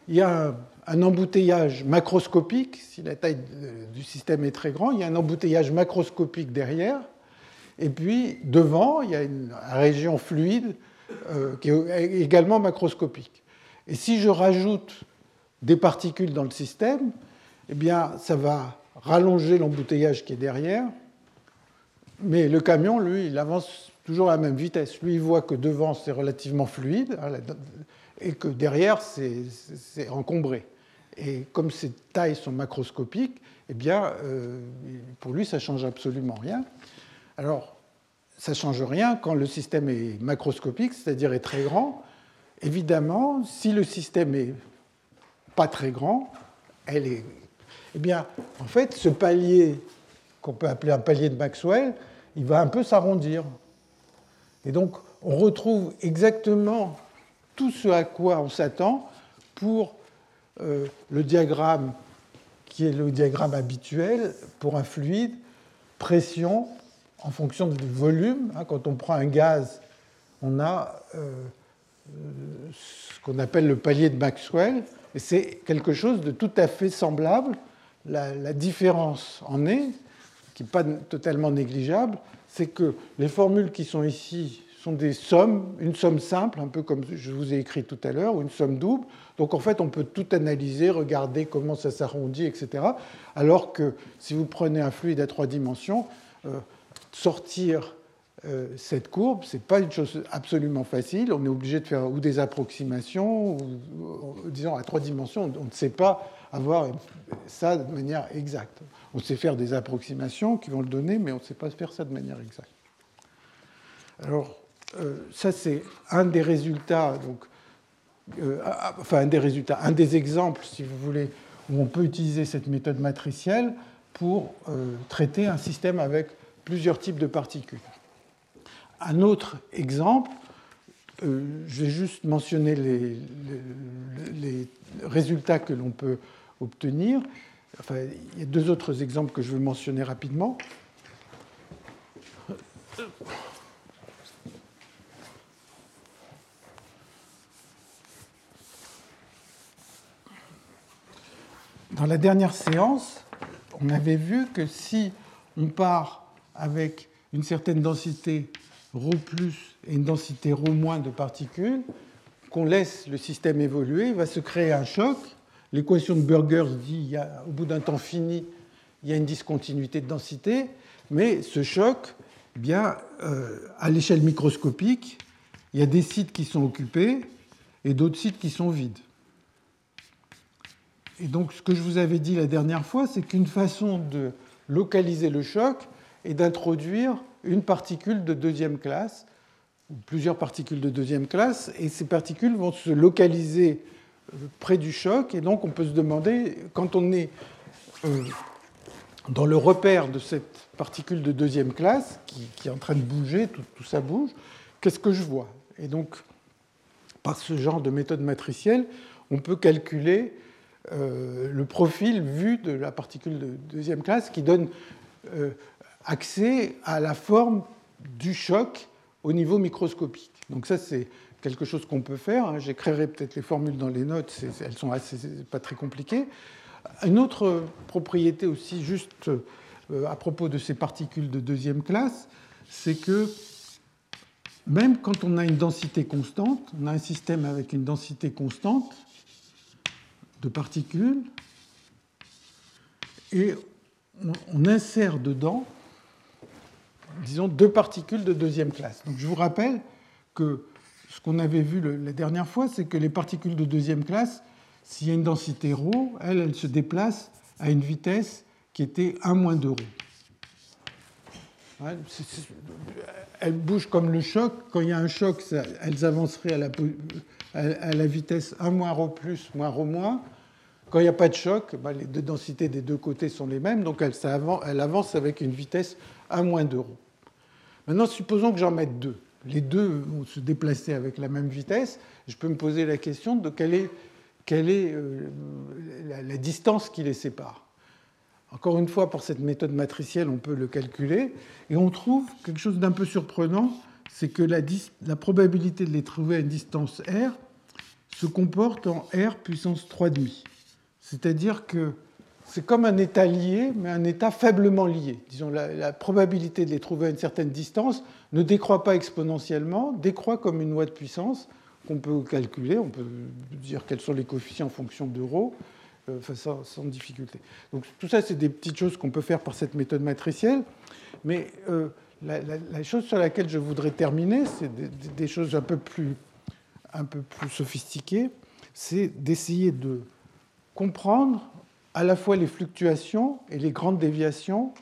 Il y a un, embouteillage macroscopique, si la taille du système est très grand, il y a un embouteillage macroscopique derrière. Et puis devant, il y a une région fluide euh, qui est également macroscopique. Et si je rajoute des particules dans le système, eh bien, ça va rallonger l'embouteillage qui est derrière. Mais le camion, lui, il avance toujours à la même vitesse. Lui, il voit que devant, c'est relativement fluide hein, et que derrière, c'est encombré. Et comme ces tailles sont macroscopiques, eh bien, euh, pour lui, ça ne change absolument rien. Alors, ça ne change rien quand le système est macroscopique, c'est-à-dire est très grand. Évidemment, si le système est pas très grand, eh bien, en fait, ce palier, qu'on peut appeler un palier de Maxwell, il va un peu s'arrondir. Et donc, on retrouve exactement tout ce à quoi on s'attend pour euh, le diagramme qui est le diagramme habituel pour un fluide, pression en fonction du volume. Hein, quand on prend un gaz, on a euh, ce qu'on appelle le palier de Maxwell, et c'est quelque chose de tout à fait semblable la, différence en est, qui n'est pas totalement négligeable, c'est que les formules qui sont ici sont des sommes, une somme simple, un peu comme je vous ai écrit tout à l'heure, ou une somme double. Donc en fait, on peut tout analyser, regarder comment ça s'arrondit, etc. Alors que si vous prenez un fluide à trois dimensions, euh, sortir euh, cette courbe, ce n'est pas une chose absolument facile. On est obligé de faire ou des approximations, ou, disons à trois dimensions, on ne sait pas avoir ça de manière exacte. On sait faire des approximations qui vont le donner, mais on ne sait pas faire ça de manière exacte. Alors, ça, c'est un des résultats, donc, euh, enfin, un des résultats, un des exemples, si vous voulez, où on peut utiliser cette méthode matricielle pour euh, traiter un système avec plusieurs types de particules. Un autre exemple, je vais juste mentionner les, les résultats que l'on peut obtenir. Enfin, il y a deux autres exemples que je veux mentionner rapidement. Dans la dernière séance, on avait vu que si on part avec une certaine densité ρ et une densité ρ- de particules, qu'on laisse le système évoluer, il va se créer un choc L'équation de Burgers dit qu'au bout d'un temps fini, il y a une discontinuité de densité, mais ce choc, eh bien, euh, à l'échelle microscopique, il y a des sites qui sont occupés et d'autres sites qui sont vides. Et donc, ce que je vous avais dit la dernière fois, c'est qu'une façon de localiser le choc est d'introduire une particule de deuxième classe, ou plusieurs particules de deuxième classe, et ces particules vont se localiser près du choc. Et donc on peut se demander, quand on est euh, dans le repère de cette particule de deuxième classe, qui, est en train de bouger, tout, ça bouge, qu'est-ce que je vois? Et donc par ce genre de méthode matricielle, on peut calculer euh, le profil vu de la particule de deuxième classe qui donne euh, accès à la forme du choc au niveau microscopique. Donc ça, c'est quelque chose qu'on peut faire. Hein. J'écrirai peut-être les formules dans les notes, elles sont pas très compliquées. Une autre propriété aussi, juste euh, à propos de ces particules de deuxième classe, c'est que même quand on a une densité constante, on a un système avec une densité constante de particules, et on insère dedans, disons, deux particules de deuxième classe. Donc je vous rappelle que ce qu'on avait vu la dernière fois, c'est que les particules de deuxième classe, s'il y a une densité ρ, elles, elles se déplacent à une vitesse qui était 1 moins 2 ρ. Elles bougent comme le choc. Quand il y a un choc, elles avanceraient à la, à la vitesse 1 moins ρ plus, moins ρ moins. Quand il n'y a pas de choc, bah, les deux densités des deux côtés sont les mêmes, donc elles, avancent avec une vitesse 1 moins 2 ρ. Maintenant, supposons que j'en mette deux les deux vont se déplacer avec la même vitesse, je peux me poser la question de quelle est, quelle est euh, la, distance qui les sépare. Encore une fois, pour cette méthode matricielle, on peut le calculer, et on trouve quelque chose d'un peu surprenant, c'est que la, la, probabilité de les trouver à une distance r se comporte en r puissance 3,5. C'est-à-dire que c'est comme un état lié, mais un état faiblement lié. Disons, la, probabilité de les trouver à une certaine distance ne décroît pas exponentiellement, décroît comme une loi de puissance qu'on peut calculer. On peut dire quels sont les coefficients en fonction de rho, euh, sans, difficulté. Donc tout ça, c'est des petites choses qu'on peut faire par cette méthode matricielle. Mais euh, la, chose sur laquelle je voudrais terminer, c'est des, choses un peu plus, un peu plus sophistiquées, c'est d'essayer de comprendre à la fois les fluctuations et les grandes déviations,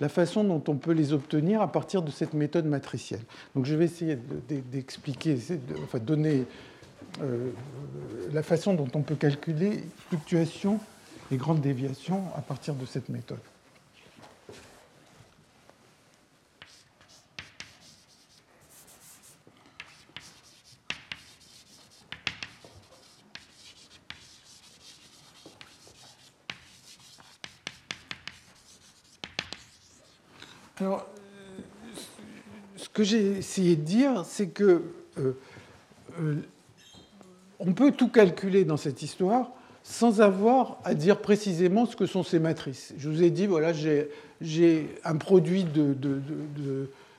la façon dont on peut les obtenir à partir de cette méthode matricielle. Donc je vais essayer d'expliquer, de, enfin donner euh, la façon dont on peut calculer fluctuations et grandes déviations à partir de cette méthode. Alors, ce que j'ai essayé de dire, c'est que euh, euh, on peut tout calculer dans cette histoire sans avoir à dire précisément ce que sont ces matrices. Je vous ai dit, voilà, j'ai un produit de,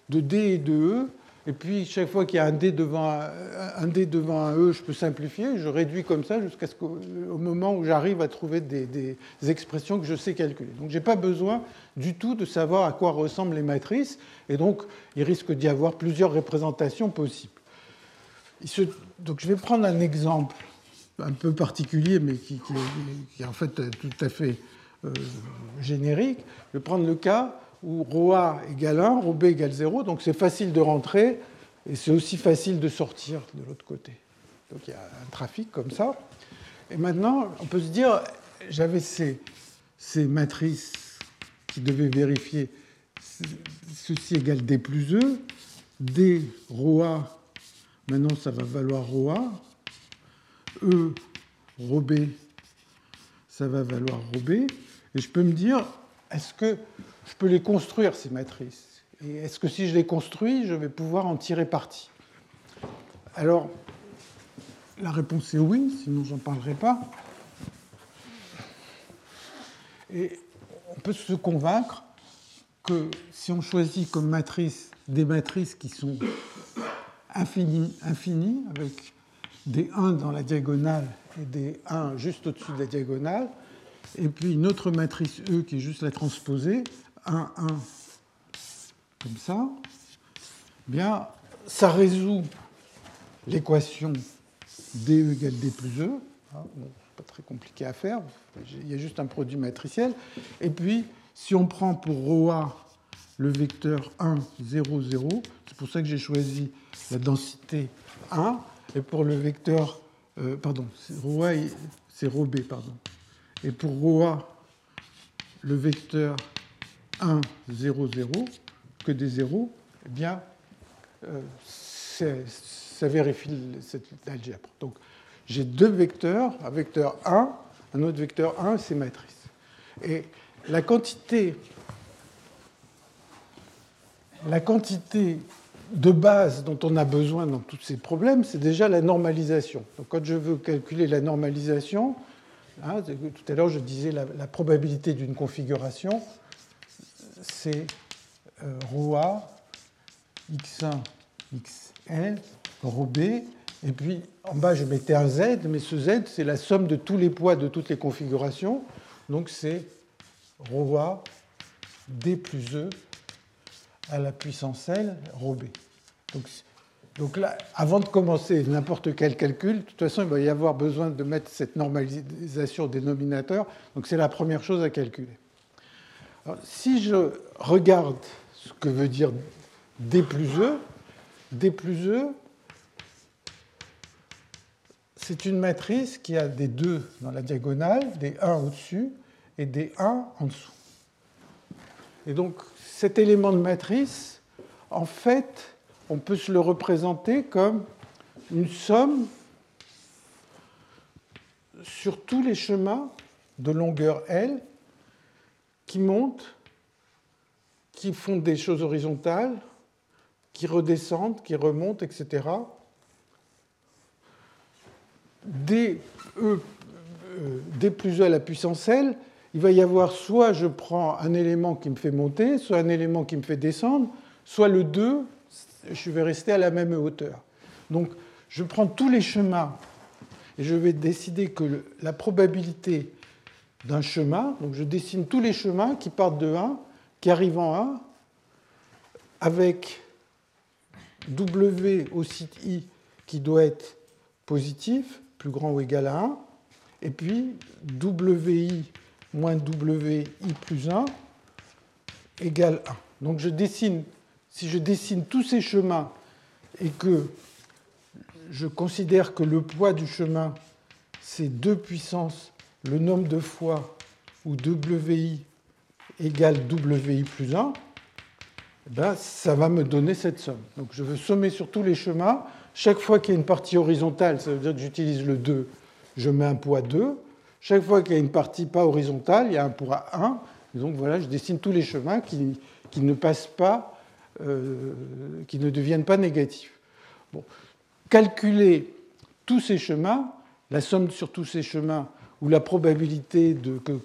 D et de E, et puis, chaque fois qu'il y a un D, devant un, D devant un E, je peux simplifier. Je réduis comme ça jusqu'à ce qu'au moment où j'arrive à trouver des, expressions que je sais calculer. Donc, je n'ai pas besoin du tout de savoir à quoi ressemblent les matrices. Et donc, il risque d'y avoir plusieurs représentations possibles. Donc, je vais prendre un exemple un peu particulier, mais qui, est en fait tout à fait euh, générique. Je vais prendre le cas où ρA égale 1, ρB égale 0. Donc c'est facile de rentrer et c'est aussi facile de sortir de l'autre côté. Donc il y a un trafic comme ça. Et maintenant, on peut se dire, j'avais ces, ces matrices qui devaient vérifier ceci égale D plus E. D ρA, maintenant ça va valoir ρA. E ρB, ça va valoir ρB. Et je peux me dire, est-ce que je peux les construire, ces matrices. Et est-ce que si je les construis, je vais pouvoir en tirer parti? Alors, la réponse est oui, sinon j'en parlerai pas. Et on peut se convaincre que si on choisit comme matrice des matrices qui sont infinies, infinies avec des 1 dans la diagonale et des 1 juste au-dessus de la diagonale, et puis une autre matrice E qui est juste la transposée, 1, 1, comme ça, eh bien, ça résout l'équation DE égale D plus E. Ah, pas très compliqué à faire, il y a juste un produit matriciel. Et puis, si on prend pour ρA le vecteur 1, 0, 0, c'est pour ça que j'ai choisi la densité 1, et pour le vecteur, euh, pardon, ρA, c'est ρB, pardon. Et pour ρA, le vecteur 1, 0, 0, que des zéros, eh bien, euh, ça vérifie cette algèbre. Donc j'ai deux vecteurs, un vecteur 1, un autre vecteur 1, c'est matrice. Et la quantité, la quantité de base dont on a besoin dans tous ces problèmes, c'est déjà la normalisation. Donc quand je veux calculer la normalisation, hein, tout à l'heure je disais la, probabilité d'une configuration, c'est euh, ρA, x1, xl, ρb, et puis en bas je mettais un z, mais ce z c'est la somme de tous les poids de toutes les configurations, donc c'est ρA d plus e à la puissance L, ρb. Donc, donc là, avant de commencer n'importe quel calcul, de toute façon, il va y avoir besoin de mettre cette normalisation au dénominateur. Donc c'est la première chose à calculer. si je regarde ce que veut dire D plus E, D plus E, c'est une matrice qui a des 2 dans la diagonale, des 1 au-dessus et des 1 en dessous. Et donc cet élément de matrice, en fait, on peut se le représenter comme une somme sur tous les chemins de longueur L qui montent, qui font des choses horizontales, qui redescendent, qui remontent, etc. D, e, plus E à la puissance L, il va y avoir soit je prends un élément qui me fait monter, soit un élément qui me fait descendre, soit le 2, je vais rester à la même hauteur. Donc je prends tous les chemins et je vais décider que la probabilité d'un chemin, donc je dessine tous les chemins qui partent de 1, qui arrivent en 1, avec W au site I qui doit être positif, plus grand ou égal à 1, et puis WI moins WI plus 1 égale 1. Donc je dessine, si je dessine tous ces chemins et que je considère que le poids du chemin, c'est 2 puissance le nombre de fois où WI égale WI plus 1, eh ben, ça va me donner cette somme. Donc je veux sommer sur tous les chemins. Chaque fois qu'il y a une partie horizontale, ça veut dire que j'utilise le 2, je mets un poids 2. Chaque fois qu'il y a une partie pas horizontale, il y a un poids 1. Et donc voilà, je dessine tous les chemins qui, ne passent pas, euh, qui ne deviennent pas négatifs. Calculer tous ces chemins, la somme sur tous ces chemins, ou la probabilité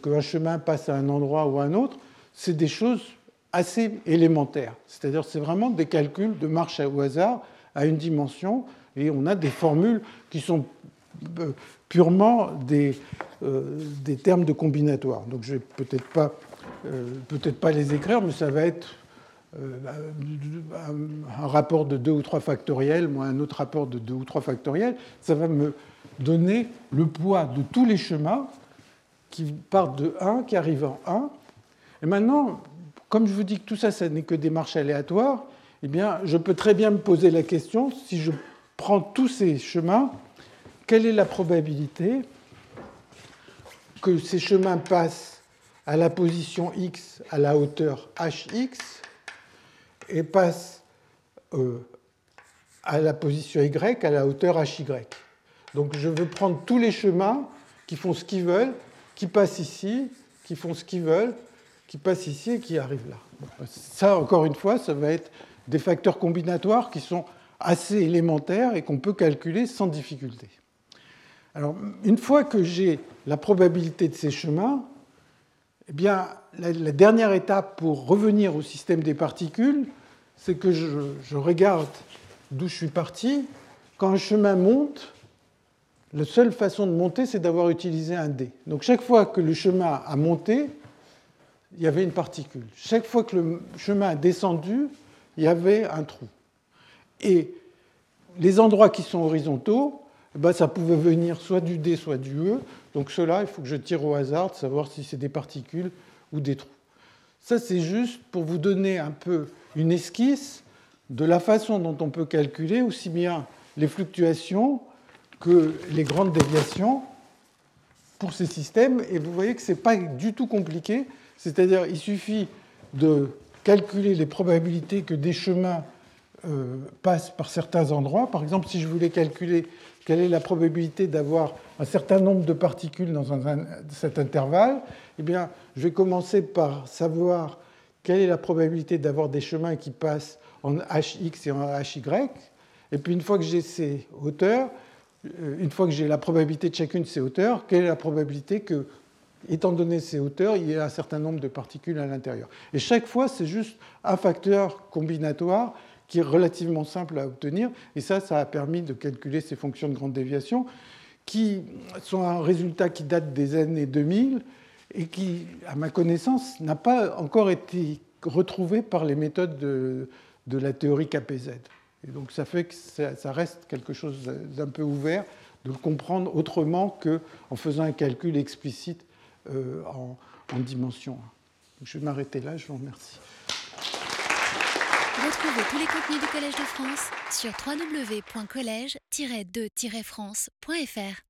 qu'un chemin passe à un endroit ou à un autre, c'est des choses assez élémentaires. C'est-à-dire c'est vraiment des calculs de marche au hasard à une dimension, et on a des formules qui sont euh, purement des, euh, des termes de combinatoire. Donc je ne vais peut-être pas, euh, peut pas les écrire, mais ça va être un rapport de 2 ou 3 factoriels, moins un autre rapport de 2 ou 3 factoriels. Ça va me donner le poids de tous les chemins qui partent de 1, qui arrivent en 1. Et maintenant, comme je vous dis que tout ça, ce n'est que des marches aléatoires, eh bien, je peux très bien me poser la question, si je prends tous ces chemins, quelle est la probabilité que ces chemins passent à la position x à la hauteur hx et passent euh, à la position y à la hauteur hy donc je veux prendre tous les chemins qui font ce qu'ils veulent, qui passent ici, qui font ce qu'ils veulent, qui passent ici et qui arrivent là. Ça, encore une fois, ça va être des facteurs combinatoires qui sont assez élémentaires et qu'on peut calculer sans difficulté. Alors, une fois que j'ai la probabilité de ces chemins, eh bien, la, dernière étape pour revenir au système des particules, c'est que je, je regarde d'où je suis parti. Quand un chemin monte, la seule façon de monter, c'est d'avoir utilisé un dé. Donc chaque fois que le chemin a monté, il y avait une particule. Chaque fois que le chemin a descendu, il y avait un trou. Et les endroits qui sont horizontaux, eh ben, ça pouvait venir soit du D, soit du E. Donc cela, il faut que je tire au hasard de savoir si c'est des particules ou des trous. Ça, c'est juste pour vous donner un peu une esquisse de la façon dont on peut calculer aussi bien les fluctuations que les grandes déviations pour ces systèmes. Et vous voyez que ce n'est pas du tout compliqué. C'est-à-dire il suffit de calculer les probabilités que des chemins euh, passe par certains endroits. Par exemple, si je voulais calculer quelle est la probabilité d'avoir un certain nombre de particules dans cet intervalle, eh bien, je vais commencer par savoir quelle est la probabilité d'avoir des chemins qui passent en hx et en hy. Et puis une fois que j'ai ces hauteurs, une fois que j'ai la probabilité de chacune de ces hauteurs, quelle est la probabilité que, étant donné ces hauteurs, il y ait un certain nombre de particules à l'intérieur? Et chaque fois, c'est juste un facteur combinatoire qui est relativement simple à obtenir. Et ça, ça a permis de calculer ces fonctions de grande déviation, qui sont un résultat qui date des années 2000 et qui, à ma connaissance, n'a pas encore été retrouvé par les méthodes de, de la théorie KPZ. Et donc ça fait que ça, reste quelque chose d'un peu ouvert de le comprendre autrement qu'en faisant un calcul explicite euh, en, en, dimension. je vais m'arrêter là, je vous remercie. Retrouvez tous les contenus du Collège de France sur www.colège-2-france.fr.